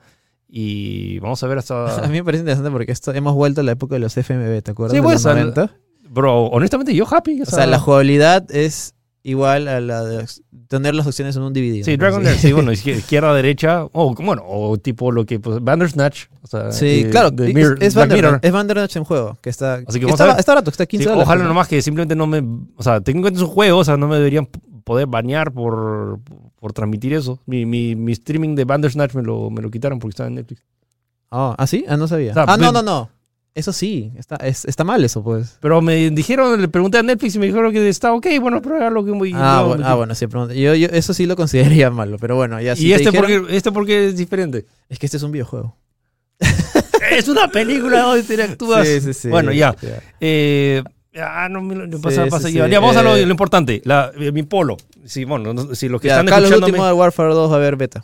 Y vamos a ver *laughs* A hasta. mí me parece interesante porque esto, hemos vuelto a la época de los FMV, ¿te acuerdas? Sí, de pues, los al- 90? Bro, honestamente, yo happy. O sea, la jugabilidad es igual a la de tener las opciones en un DVD. Sí, ¿no? Dragon Sí. Lair, *laughs* sí, bueno, izquier- izquierda, derecha, o bueno, o tipo lo que, pues, Bandersnatch, o sea, Sí, de- claro, es, es, Bandersnatch- Mirror. es Bandersnatch en juego, que está, Así que está, está barato, está 15 Sí, dólares. ojalá ¿no? nomás que simplemente no me, o sea, teniendo en cuenta es un juego, o sea, no me deberían poder banear por, por transmitir eso. Mi, mi, mi streaming de Bandersnatch me lo, me lo quitaron porque estaba en Netflix. Ah, ¿ah, sí? Ah, no sabía. O sea, ah, no, no, no. Eso sí, está, es- está mal eso, pues. Pero me dijeron, le pregunté a Netflix y me dijeron que está ok, bueno, pero lo que muy... Ah, bueno, ah, bueno, sí, pregunta. Yo, yo eso sí lo consideraría *laughs* malo, pero bueno, ya sí. ¿Y te este dijeron- porque, este porque es diferente? Es que este es un videojuego. *laughs* es una película donde interactúas. Sí, sí, sí. Bueno, ya. Eh, ah, no, no pasa, sí, pasa sí. ya. Ya, vamos a lo, Eh, lo importante, la, eh, mi polo. Sí, bueno, no- si los que Ya, están Duty escuchándome Modern Warfare 2 va a haber beta.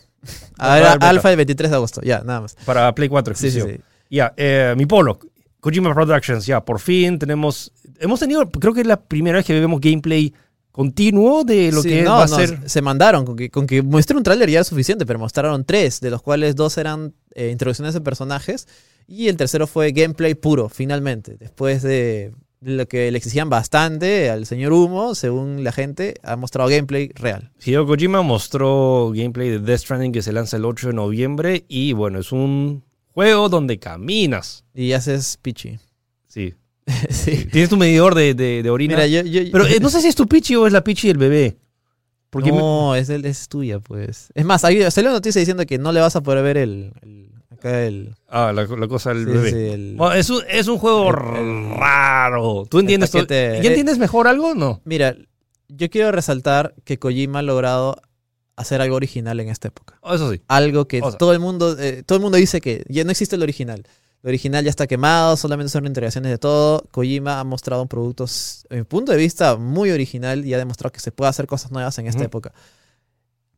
A ver, alfa el 23 de agosto, ya, nada más. para Play 4 Sí, sí, exclusivo. sí. Ya, eh, mi polo. Kojima Productions, ya, por fin tenemos... Hemos tenido, creo que es la primera vez que vemos gameplay continuo de lo Sí, que no, va a no, ser... Se mandaron, con que, con que muestre un tráiler ya era suficiente, pero mostraron tres, de los cuales dos eran eh, introducciones de personajes y el tercero fue gameplay puro, finalmente. Después de lo que le exigían bastante al señor Humo, según la gente, ha mostrado gameplay real. Hideo Kojima mostró gameplay de Death Stranding que se lanza el 8 de noviembre y bueno, es un juego donde caminas. Y haces pichi. Sí. *laughs* sí. Tienes tu medidor de, de, de orina. Mira, yo, yo- Pero eh, *laughs* no sé si es tu pichi o es la pichi del bebé. Porque me- no, es, es tuya, pues. Es más, ahí salió una noticia diciendo que no le vas a poder ver el. el- acá el. Ah, la, la cosa del sí, bebé. sí, el- Bueno, es, un, es un juego El- raro. ¿Tú entiendes paquete- ¿Ya entiendes mejor algo o no? Mira, yo quiero resaltar que Kojima ha logrado hacer algo original en esta época. Oh, Eso sí. Algo que O sea- todo el mundo eh, todo el mundo dice que ya no existe el original. El original ya está quemado, solamente son integraciones de todo. Kojima ha mostrado un producto, en mi punto de vista, muy original y ha demostrado que se puede hacer cosas nuevas en esta época.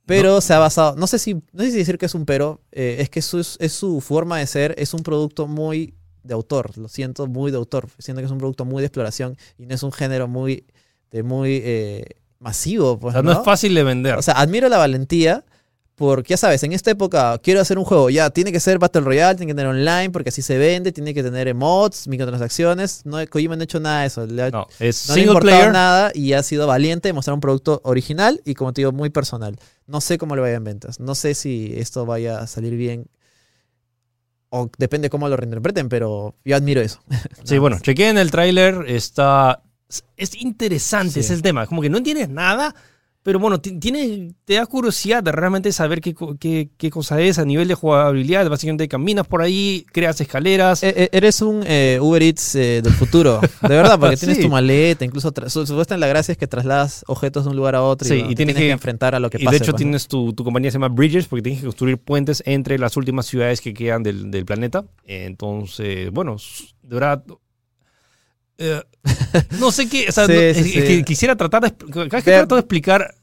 Pero se ha basado, no sé si, no sé si decir que es un pero, eh, es que su, es su forma de ser, es un producto muy de autor, lo siento, muy de autor. Siento que es un producto muy de exploración y no es un género muy, de muy eh, masivo. O Pues, sea, no, ¿no? es fácil de vender. O sea, admiro la valentía porque, ya sabes, en esta época quiero hacer un juego, ya, tiene que ser Battle Royale, tiene que tener online porque así se vende, tiene que tener emotes, microtransacciones. No, Kojima no ha hecho nada de eso. Le ha- no, es no le single importado player. nada y ha sido valiente de mostrar un producto original y, como te digo, muy personal. No sé cómo le vaya en ventas. No sé si esto vaya a salir bien. O depende cómo lo reinterpreten, pero yo admiro eso. *laughs* Sí, bueno, chequé en el tráiler, está... Es interesante, Sí. es el tema. Como que no entiendes nada, pero bueno, ti- tiene, te da curiosidad de realmente saber qué, qué, qué cosa es a nivel de jugabilidad. Básicamente caminas por ahí, creas escaleras. E- e- Eres un eh, Uber Eats eh, del futuro. De verdad, porque *laughs* tienes tu maleta, incluso supuestamente la gracia es que trasladas objetos de un lugar a otro Sí, y, y tienes que, que- enfrentar a lo que y pase. de hecho pues, tienes tu, tu compañía se llama Bridges porque tienes que construir puentes entre las últimas ciudades que quedan del, del planeta. Entonces, bueno, de verdad... eh, no sé qué, o sea, *laughs* Sí, no- sí, es- es sí. que quisiera tratar de... Cada vez que Ve- trato de explicar...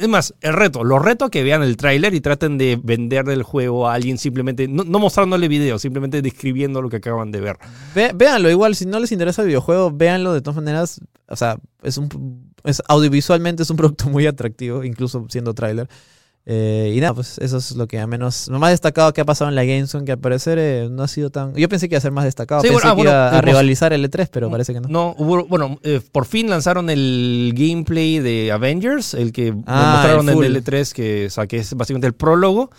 Es más, el reto, los reto a que vean el tráiler y traten de vender el juego a alguien simplemente, no, no mostrándole video, simplemente describiendo lo que acaban de ver. Ve- véanlo, igual, si no les interesa el videojuego, véanlo de todas maneras. O sea, es un es audiovisualmente es un producto muy atractivo, incluso siendo tráiler. Eh, y nada, pues eso es lo que a menos, lo más destacado que ha pasado en la Gamezone, que al parecer eh, no ha sido tan... Yo pensé que iba a ser más destacado, Sí, pensé bueno, ah, que iba bueno, a rivalizar el E3, pero parece que no. No, hubo, bueno, eh, por fin lanzaron el gameplay de Avengers, el que Ah, mostraron el en el E3, que, o sea, que es básicamente el prólogo.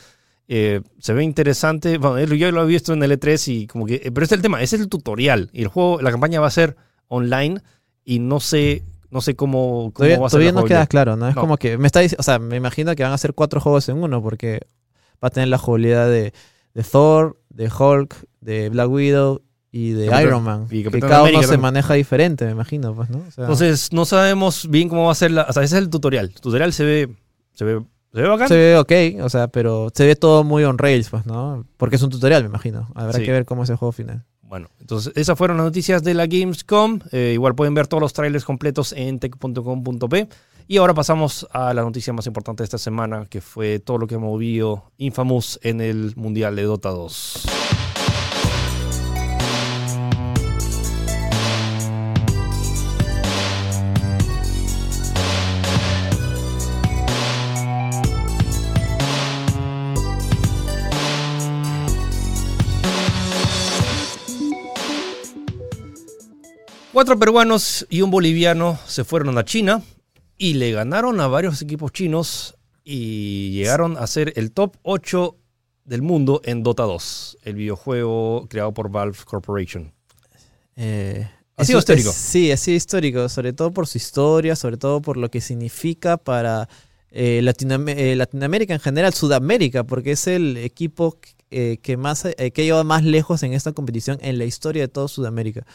Eh, se ve interesante. Bueno, yo lo he visto en el E3 y como que. Pero este es el tema, ese es el tutorial. Y el juego, la campaña va a ser online y no sé, no sé cómo, cómo Todavía, va a ser. todavía la no queda claro, ¿no? Es No. como que me está dic- o sea, me imagino que van a hacer cuatro juegos en uno porque va a tener la jugabilidad de, de Thor, de Hulk, de Black Widow y de Capitán- Iron Man. y que cada uno se maneja diferente, me imagino, pues, ¿no? O sea, Entonces, no sabemos bien cómo va a ser la. O sea, ese es el tutorial. El tutorial se ve. Se ve, se ve bacán. se ve ok, o sea, pero se ve todo muy on rails, pues, ¿no? Porque es un tutorial, me imagino. Habrá Sí. que ver cómo es el juego final. Bueno, entonces esas fueron las noticias de la Gamescom. Eh, igual pueden ver todos los trailers completos en tech.com.p. Y ahora pasamos a la noticia más importante de esta semana, que fue todo lo que ha movido Infamous en el Mundial de Dota 2. Cuatro peruanos y un boliviano se fueron a China y le ganaron a varios equipos chinos y llegaron a ser el top 8 del mundo en Dota 2, el videojuego creado por Valve Corporation. Eh, ha sido histórico. sí, ha sido histórico, sobre todo por su historia, sobre todo por lo que significa para eh, eh, Latinoamérica en general, Sudamérica, porque es el equipo que más que ha llevado más lejos en esta competición en la historia de toda Sudamérica.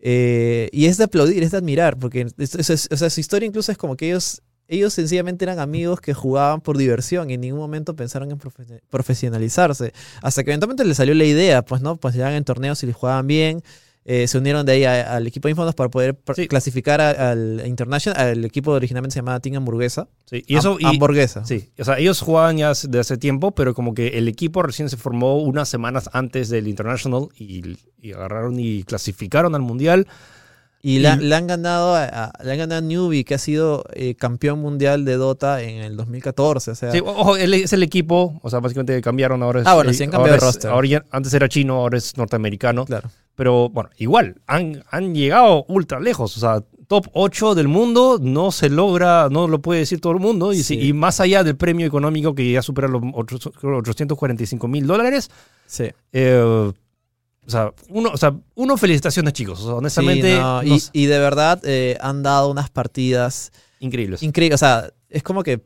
Eh, y es de aplaudir, es de admirar, porque o sea, su historia incluso es como que ellos, ellos sencillamente eran amigos que jugaban por diversión y en ningún momento pensaron en profesionalizarse. Hasta que eventualmente les salió la idea, pues no, pues llegaban en torneos y les jugaban bien. Eh, se unieron de ahí al equipo de Infonos para poder clasificar al International, al equipo originalmente se llamaba Team Hamburguesa. Sí, y eso. hamburguesa. Sí, o sea, ellos jugaban ya de hace tiempo, pero como que el equipo recién se formó unas semanas antes del International y, agarraron y clasificaron al Mundial. Y, le, han ganado a, le han ganado a Newbie, que ha sido eh, campeón mundial de Dota en el 2014. O sea, sí, ojo, es el equipo, o sea, básicamente cambiaron ahora. Es, ah, bueno, sí han cambiado de roster. ahora antes era chino, ahora es norteamericano. Claro. Pero bueno, igual, han, han llegado ultra lejos. O sea, top 8 del mundo no se logra, no lo puede decir todo el mundo. Y, y más allá del premio económico que ya supera los 845 mil dólares. Sí. Eh, o sea, uno, o sea, uno, felicitaciones, chicos. honestamente. y, de verdad eh, han dado unas partidas increíbles. Increíbles. O sea, es como que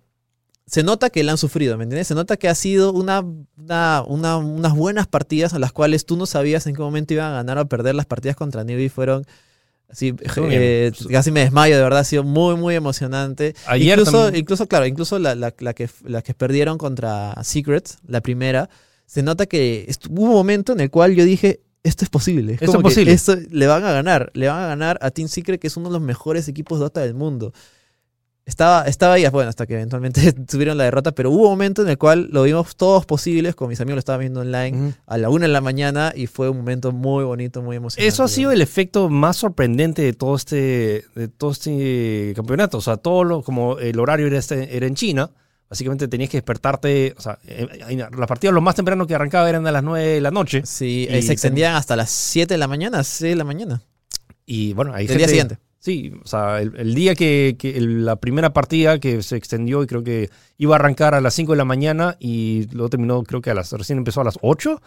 se nota que la han sufrido, ¿me entiendes? Se nota que ha sido una, una, unas buenas partidas en las cuales tú no sabías en qué momento iban a ganar o perder. Las partidas contra Newbie fueron así, eh, casi me desmayo, de verdad, ha sido muy, muy emocionante. Ayer incluso, incluso, claro, incluso la, la, que, la que perdieron contra Secrets, la primera, se nota que hubo un momento en el cual yo dije, esto es posible. esto es posible. Esto le van a ganar. Le van a ganar a Team Secret, que es uno de los mejores equipos de Dota del mundo. Estaba, estaba ahí, bueno, hasta que eventualmente *laughs* tuvieron la derrota, pero hubo un momento en el cual lo vimos todos posibles, con mis amigos lo estaban viendo online a la una de la mañana y fue un momento muy bonito, muy emocionante. Eso ha sido el efecto más sorprendente de todo este, de todo este campeonato. O sea, todo lo, como el horario era, este, era en China, básicamente tenías que despertarte, o sea, eh, las partidas lo más temprano que arrancaba eran a las 9 de la noche. Sí, y se extendían hasta las 7 de la mañana, 6 de la mañana. Y bueno, ahí El día siguiente. Sí, o sea, el, día que, la primera partida que se extendió y creo que iba a arrancar a las 5 de la mañana y luego terminó, creo que a las, recién empezó a las 8.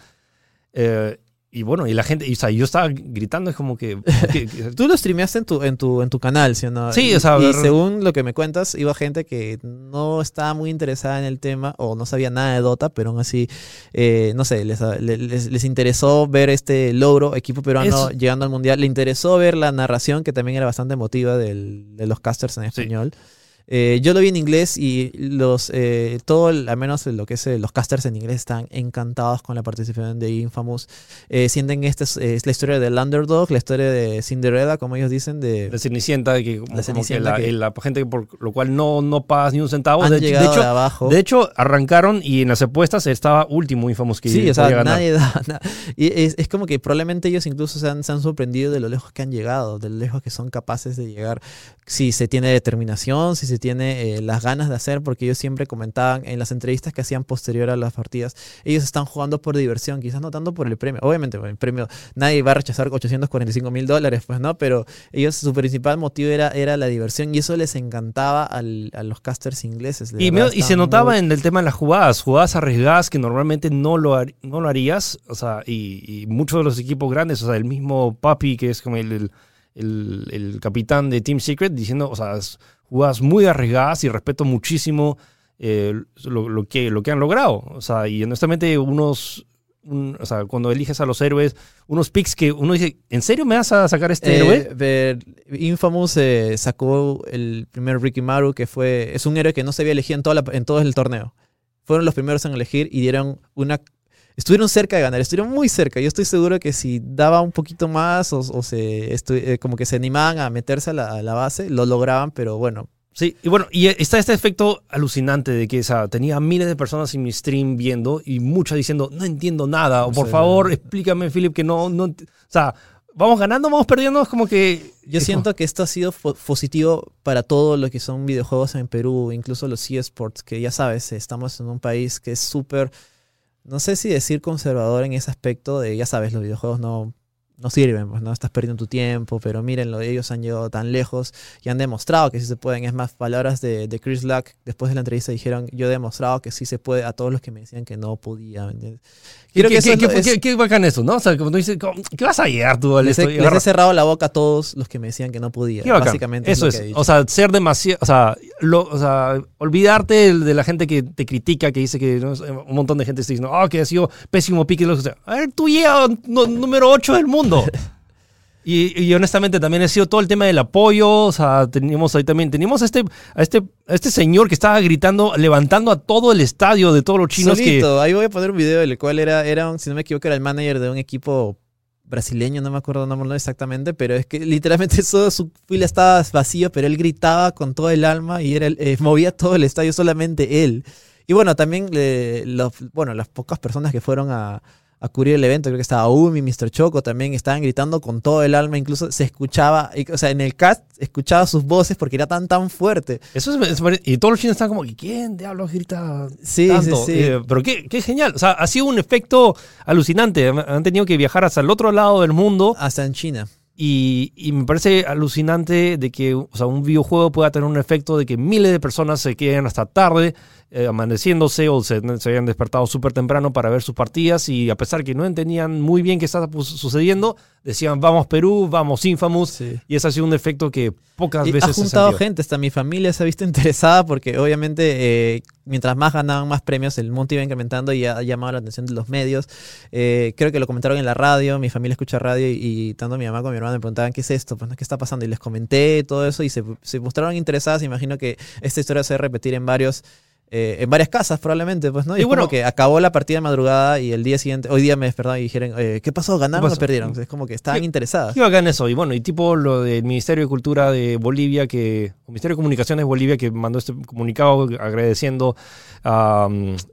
Eh, y bueno, y la gente, y, o sea, yo estaba gritando, es como que... *laughs* Tú lo streameaste en tu, en tu, en tu canal, ¿sí o no? Sí, o sea... Y, según lo que me cuentas, iba gente que no estaba muy interesada en el tema o no sabía nada de Dota, pero aún así, eh, no sé, les, les, interesó ver este logro, equipo peruano llegando al Mundial. Le interesó ver la narración, que también era bastante emotiva del, de los casters en español. Eh, yo lo vi en inglés y los eh, todo, al menos lo que es eh, los casters en inglés están encantados con la participación de Infamous. sienten que esta es, la historia del underdog, la historia de Cinderella, como ellos dicen, de la Cenicienta, que, la, gente por lo cual no, no pagas ni un centavo. de, hecho, abajo. de hecho, arrancaron y en las apuestas estaba último Infamous que Sí, o sea, nadie *laughs* da nada. Y es, como que probablemente ellos incluso se han, se han sorprendido de lo lejos que han llegado, de lo lejos que son capaces de llegar. Si se tiene determinación, si se tiene eh, las ganas de hacer, porque ellos siempre comentaban en las entrevistas que hacían posterior a las partidas, ellos están jugando por diversión, quizás no tanto por el premio. Obviamente, el premio, nadie va a rechazar 845 mil dólares, pues no, pero ellos, su principal motivo era, era la diversión y eso les encantaba a los casters ingleses. Y, y, se notaba en el tema de las jugadas, jugadas arriesgadas que normalmente no lo, no lo harías, o sea, y, muchos de los equipos grandes, o sea, el mismo Papi, que es como el, el, el capitán de Team Secret, diciendo, o sea, jugadas muy arriesgadas y respeto muchísimo eh, lo, que, lo que han logrado. O sea, y honestamente, unos. o sea, cuando eliges a los héroes, unos picks que uno dice, ¿en serio me vas a sacar este héroe? Eh, Infamous eh, sacó el primer Ricky Maru, que fue. Es un héroe que no se había elegido en, toda en todo el torneo. Fueron los primeros en elegir y dieron una estuvieron cerca de ganar, estuvieron muy cerca. Yo estoy seguro que si daba un poquito más o, o se eh, como que se animaban a meterse a la, a la, base, lo lograban, pero bueno. Sí, y bueno, y está este efecto alucinante de que o sea, tenía miles de personas en mi stream viendo y muchas diciendo, no entiendo nada, o por favor, explícame, Philip, que no, no, o sea, vamos ganando, vamos perdiendo, es como que... Yo siento que esto ha sido positivo para todos los que son videojuegos en Perú, incluso los eSports, que ya sabes, estamos en un país que es súper no sé si decir conservador en ese aspecto de, ya sabes, los videojuegos no, no sirven, pues no estás perdiendo tu tiempo, pero mírenlo, ellos han llegado tan lejos y han demostrado que sí se pueden. Es más, palabras de, de Chris Luck después de la entrevista dijeron, yo he demostrado que sí se puede a todos los que me decían que no podía. ¿Qué, que qué, qué, qué, bacán eso, ¿no? O sea, como tú dices, ¿qué vas a llegar tú al les, esto? les he cerrado la boca a todos los que me decían que no podía. Básicamente eso es. o sea, ser demasiado, o sea, lo, o sea, olvidarte de la gente que te critica, que dice que un montón de gente está diciendo, oh, que ha sido pésimo pique. O sea, a ver, tú llegas número 8 del mundo. *laughs* Y, honestamente también ha sido todo el tema del apoyo, o sea, teníamos ahí también, teníamos a este, este, este señor que estaba gritando, levantando a todo el estadio de todos los chinos Solito. Ahí voy a poner un video el cual era, era si no me equivoco, era el manager de un equipo brasileño, no me acuerdo el nombre exactamente, pero es que literalmente *laughs* todo su fila estaba vacío, pero él gritaba con todo el alma y era, eh, movía todo el estadio solamente él. Y bueno, también eh, los, bueno, las pocas personas que fueron a a cubrir el evento, creo que estaba Umi, Mr. Choco, también estaban gritando con todo el alma, incluso se escuchaba, o sea, en el cast escuchaba sus voces porque era tan, tan fuerte. Eso es, y todos los chinos estaban como, ¿quién diablos grita sí, tanto? Sí, sí. Eh, pero qué, qué, genial, o sea, ha sido un efecto alucinante, han tenido que viajar hasta el otro lado del mundo. Hasta en China. Y, y, me parece alucinante de que o sea, un videojuego pueda tener un efecto de que miles de personas se queden hasta tarde eh, amaneciéndose o se, se, habían despertado súper temprano para ver sus partidas y a pesar que no entendían muy bien qué estaba sucediendo, decían vamos Perú, vamos Infamous y ese ha sido un efecto que pocas y veces ha juntado gente, hasta mi familia se ha visto *laughs* interesada porque obviamente eh, mientras más ganaban más premios el monte iba incrementando y ha, llamado la atención de los medios. Eh, creo que lo comentaron en la radio, mi familia escucha radio y, tanto mi mamá como mi hermana me preguntaban qué es esto, pues qué está pasando y les comenté todo eso y se, se mostraron interesadas. Imagino que esta historia se va a repetir en varios eh, en varias casas probablemente, pues, ¿no? Y, bueno, que acabó la partida de madrugada y el día siguiente, hoy día me despertaron y dijeron, eh, ¿qué pasó? ¿Ganaron o perdieron? es como que estaban interesadas. Qué bacán eso. Y bueno, y tipo lo del Ministerio de Cultura de Bolivia, que, el Ministerio de Comunicaciones de Bolivia, que mandó este comunicado agradeciendo a,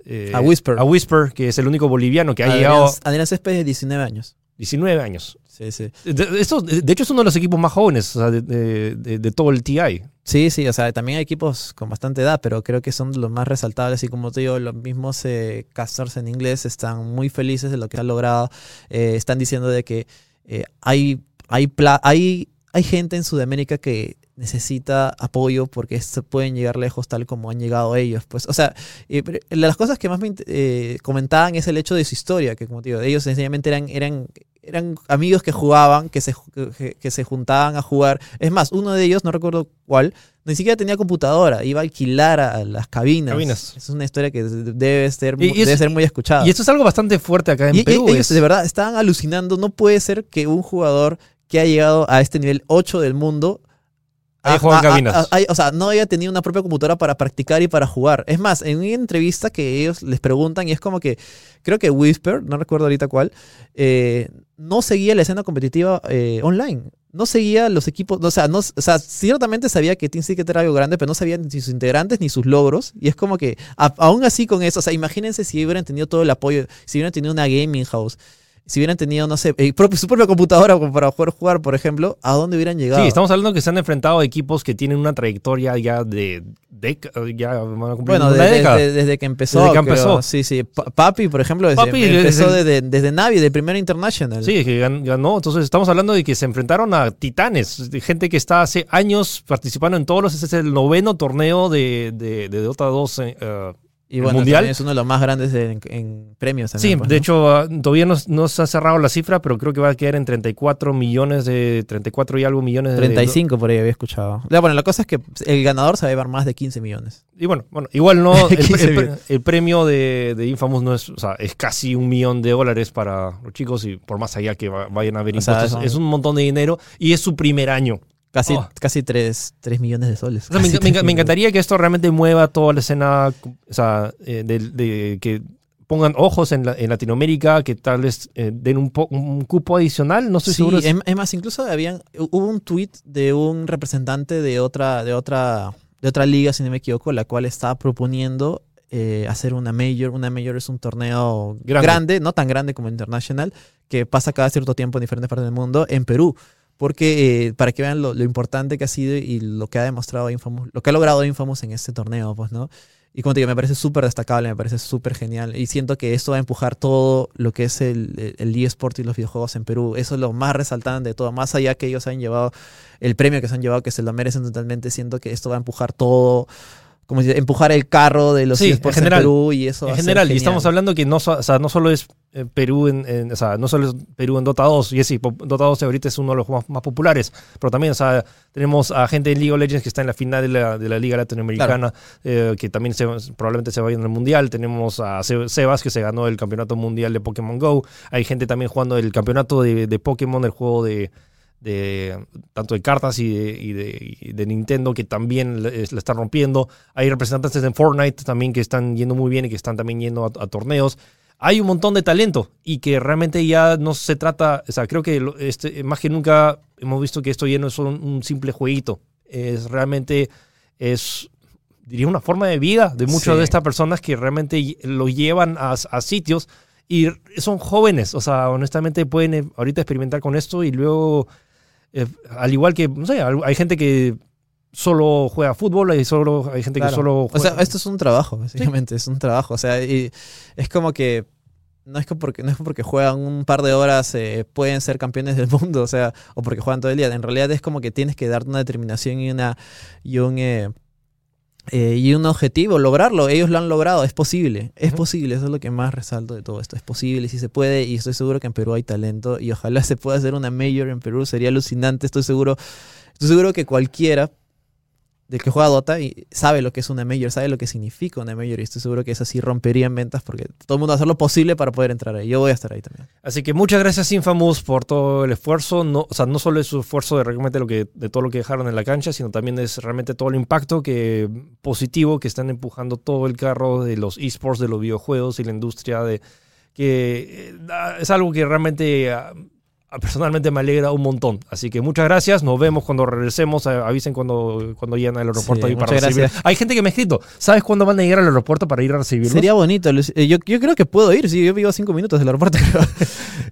eh, a Whisper. A Whisper, que es el único boliviano que ha llegado. Adrián Céspedes, de 19 años. 19 años. Sí, sí. De, hecho, es uno de los equipos más jóvenes o sea, de, de, todo el TI. Sí, sí, o sea, también hay equipos con bastante edad, pero creo que son los más resaltables. Y como te digo, los mismos eh, casters en inglés están muy felices de lo que han logrado. Eh, están diciendo de que eh, hay, hay, hay, hay gente en Sudamérica que necesita apoyo porque pueden llegar lejos tal como han llegado ellos. Pues, o sea, eh, las cosas que más me eh, comentaban es el hecho de su historia, que como te digo, ellos sencillamente eran, eran, eran amigos que jugaban, que se, que, se juntaban a jugar. Es más, uno de ellos, no recuerdo cuál, ni siquiera tenía computadora, iba a alquilar a las cabinas. Es una historia que debe ser, debe ser muy escuchada. Y esto es algo bastante fuerte acá en Perú. ellos de verdad estaban alucinando. No puede ser que un jugador que ha llegado a este nivel 8 del mundo Ahí juegan cabinas. o sea, no había tenido una propia computadora para practicar y para jugar. Es más, en una entrevista que ellos les preguntan, y es como que, creo que Whisper, no recuerdo ahorita cuál, eh, no seguía la escena competitiva eh, online. No seguía los equipos, o sea, no, o sea, ciertamente sabía que Team Secret era algo grande, pero no sabía ni sus integrantes ni sus logros. Y es como que, aún así con eso, o sea, imagínense si hubieran tenido todo el apoyo, si hubieran tenido una gaming house, si hubieran tenido, no sé, su propia computadora para poder jugar, por ejemplo, ¿a dónde hubieran llegado? Sí, estamos hablando que se han enfrentado a equipos que tienen una trayectoria ya de ya bueno, desde, que empezó. Desde que empezó. Sí, sí. Papi, por ejemplo, desde, empezó desde, desde, Navi, de Primera International. Sí, que ganó. Entonces estamos hablando de que se enfrentaron a titanes, de gente que está hace años participando en todos los. Este es el noveno torneo de, de, Dota 2 y bueno, mundial. es uno de los más grandes en, premios. sí, pues, de hecho, ah, todavía no, se ha cerrado la cifra, pero creo que va a quedar en 34 millones de. 34 y algo millones de. 35 por ahí había escuchado. bueno, la cosa es que el ganador se va a llevar más de 15 millones. Y bueno, bueno igual no. *laughs* el, premio de, de, Infamous no es. O sea, es casi un millón de dólares para los chicos y por más allá que vayan a ver impuestos. es un montón de dinero y es su primer año. Casi, oh. casi 3, millones de soles. me, encantaría que esto realmente mueva toda la escena, o sea, eh, de, que pongan ojos en, la- en Latinoamérica, que tal vez eh, den un, po- un cupo adicional, no estoy Sí, seguro. es, es más, incluso habían, hubo un tweet de un representante de otra, de otra, de otra liga, si no me equivoco, la cual estaba proponiendo eh, hacer una major. Una major es un torneo Grande. grande. no tan grande como International, que pasa cada cierto tiempo en diferentes partes del mundo, en Perú. Porque eh, para que vean lo, importante que ha sido y lo que ha demostrado Infamous, lo que ha logrado Infamous en este torneo, pues, ¿no? Y como te digo, me parece súper destacable, me parece súper genial. Y siento que esto va a empujar todo lo que es el, el eSport y los videojuegos en Perú. Eso es lo más resaltante de todo. Más allá que ellos han llevado el premio que se han llevado, que se lo merecen totalmente, siento que esto va a empujar todo, como si empujar el carro de los Sí, en eSports en, general. Perú y eso en general, y estamos hablando que no, so- o sea, no solo es eh, Perú en, en- o sea, no solo es Perú en Dota 2, y sí, Dota 2 ahorita es uno de los juegos más, más populares, pero también, o sea, tenemos a gente en League of Legends que está en la final de la, de la Liga Latinoamericana, eh, que también se- probablemente se vaya en el Mundial, tenemos a Se- Sebas que se ganó el Campeonato Mundial de Pokémon GO, hay gente también jugando el Campeonato de, de Pokémon, el juego de de tanto de cartas y de, y de- y de Nintendo que también la están rompiendo. Hay representantes en Fortnite también que están yendo muy bien y que están también yendo a, a torneos. Hay un montón de talento y que realmente ya no se trata, o sea, creo que este, más que nunca hemos visto que esto ya no es un, un simple jueguito. Es realmente, es, diría, una forma de vida de muchas Sí. de estas personas que realmente lo llevan a, a sitios y son jóvenes. O sea, honestamente pueden eh, ahorita experimentar con esto y luego eh, al igual que, no sé, hay gente que solo juega fútbol, hay, solo, hay gente Claro. que solo O juega... sea, esto es un trabajo, básicamente, es un trabajo. O sea, y es como que no es que porque, no es porque juegan un par de horas eh, pueden ser campeones del mundo, o sea, o porque juegan todo el día. En realidad es como que tienes que darte una determinación y una y un eh, eh, y un objetivo, lograrlo. Ellos lo han logrado, es posible, es posible. Eso es lo que más resalto de todo esto. Es posible, si se puede, y estoy seguro que en Perú hay talento y ojalá *laughs* se pueda hacer una mayor en Perú. Sería alucinante. Estoy seguro, estoy seguro que cualquiera del que juega Dota y sabe lo que es una Major, sabe lo que significa una Major y estoy seguro que eso sí rompería en ventas porque todo el mundo va a hacer lo posible para poder entrar ahí. Yo voy a estar ahí también. Así que muchas gracias Infamous por todo el esfuerzo. No, o sea, no solo es su esfuerzo de realmente lo que, de todo lo que dejaron en la cancha, sino también es realmente todo el impacto que, positivo que están empujando todo el carro de los esports, de los videojuegos y la industria de que eh, es algo que realmente ah, personalmente me alegra un montón. Así que muchas gracias. Nos vemos cuando regresemos. Avisen cuando, cuando lleguen al aeropuerto Sí, ahí para recibir. gracias. Hay gente que me ha escrito. ¿Sabes cuándo van a llegar al aeropuerto para ir a recibirlos? Sería bonito. Eh, Yo, yo creo que puedo ir, sí, yo vivo a cinco minutos del aeropuerto. *laughs*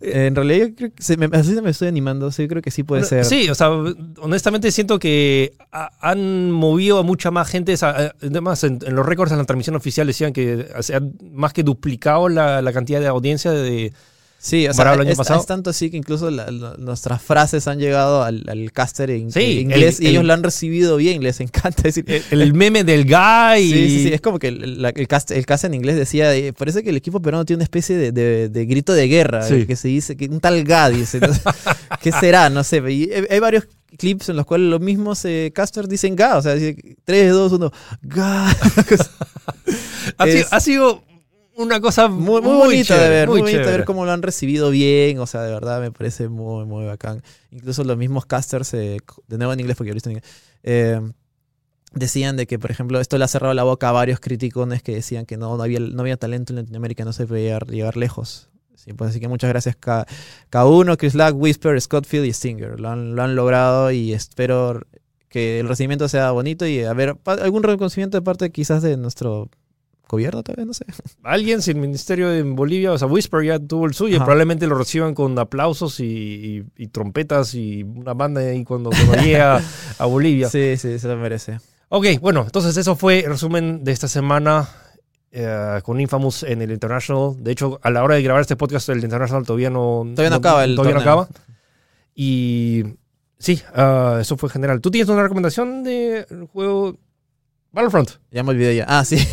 Eh, en realidad yo creo que se me, así me estoy animando, sí, yo creo que sí puede Bueno, ser. Sí, o sea, honestamente siento que ha- han movido a mucha más gente. sea, eh, Además, en, en los récords en la transmisión oficial decían que se han más que duplicado la, la cantidad de audiencia de... Sí, o sea, año es, pasado. es tanto así que incluso la- la- nuestras frases han llegado al, al caster en, Sí, inglés el- y ellos el- lo han recibido bien, les encanta *laughs* decir. El, meme del guy. Sí, sí, sí, es como que el, la- el, cast, el cast en inglés decía, eh, parece que el equipo peruano tiene una especie de, de- de grito de guerra, Sí. eh, que se dice, que un tal Ga dice, *laughs* ¿qué será? No sé, y hay, hay varios clips en los cuales los mismos eh, casters dicen Ga, o sea, dice 3, 2, 1, Ga. ha, sido, es- ha sido una cosa Muy, muy, bonito de chévere, ver, muy, bonito de ver cómo lo han recibido bien, o sea, de verdad me parece muy, muy bacán. Incluso los mismos casters, eh, de nuevo en inglés porque ahorita en inglés, eh, decían de que, por ejemplo, esto le ha cerrado la boca a varios criticones que decían que no, no, había, no había talento en Latinoamérica, no se podía llegar, lejos. Sí, pues así que muchas gracias K, K1, Chris Lack, Whisper, Scottfield y Stinger. Lo han, lo han logrado y espero que el recibimiento sea bonito y a ver, algún reconocimiento de parte quizás de nuestro gobierno, tal vez, no sé. Alguien, si el ministerio en Bolivia, o sea, Whisper ya tuvo el suyo, Ajá. probablemente lo reciban con aplausos y, y- y trompetas y una banda ahí cuando, cuando llega a Bolivia. *laughs* Sí, sí, se lo merece. Ok, bueno, entonces eso fue el resumen de esta semana eh, con Infamous en el International. De hecho, a la hora de grabar este podcast, el International todavía no, Todavía no acaba el todavía no acaba. Y sí, ah, eso fue general. ¿Tú tienes una recomendación del juego Battlefront? Ya me olvidé ya. Ah, sí. *laughs*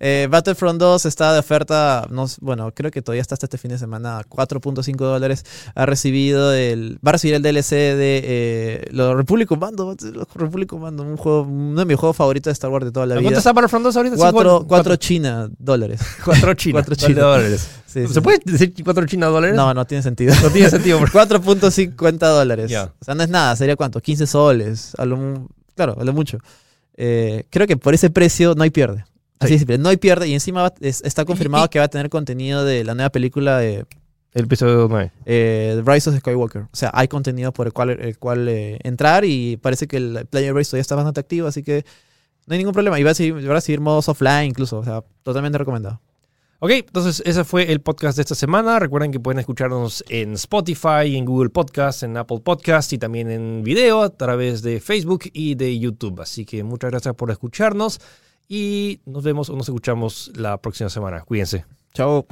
Eh, Battlefront 2 está de oferta, no, bueno, creo que todavía está hasta este fin de semana, 4.5 dólares. Ha recibido el, va a recibir el DLC de eh, los Republic Commando, los Republic Commando, un juego, uno de mis juegos favoritos de Star Wars de toda la ¿Cuánto vida. está Battlefront 2 ahorita? 4, Cinco- cuatro China dólares. *laughs* Cuatro chinas. Cuatro Cuatro chinas. dólares. Sí, sí. ¿Se puede decir cuatro chinas dólares? No, no tiene sentido. No tiene sentido. *laughs* pero- 4.50 dólares. Ya. O sea, no es nada, sería cuánto, 15 soles. A lo mu- claro, a lo mucho. Eh, creo que por ese precio no hay pierde. Así simple. No hay pierde. Y encima es- está confirmado que va a tener contenido de la nueva película de El episodio 9. eh, Rise of Skywalker. O sea, hay contenido por el cual, el cual eh, entrar y parece que el player base todavía está bastante activo, así que no hay ningún problema. Y va a seguir, va a seguir modos offline incluso. O sea, totalmente recomendado. Ok, entonces ese fue el podcast de esta semana. Recuerden que pueden escucharnos en Spotify, en Google Podcast, en Apple Podcast y también en video a través de Facebook y de YouTube. Así que muchas gracias por escucharnos y nos vemos o nos escuchamos la próxima semana. Cuídense. Chao.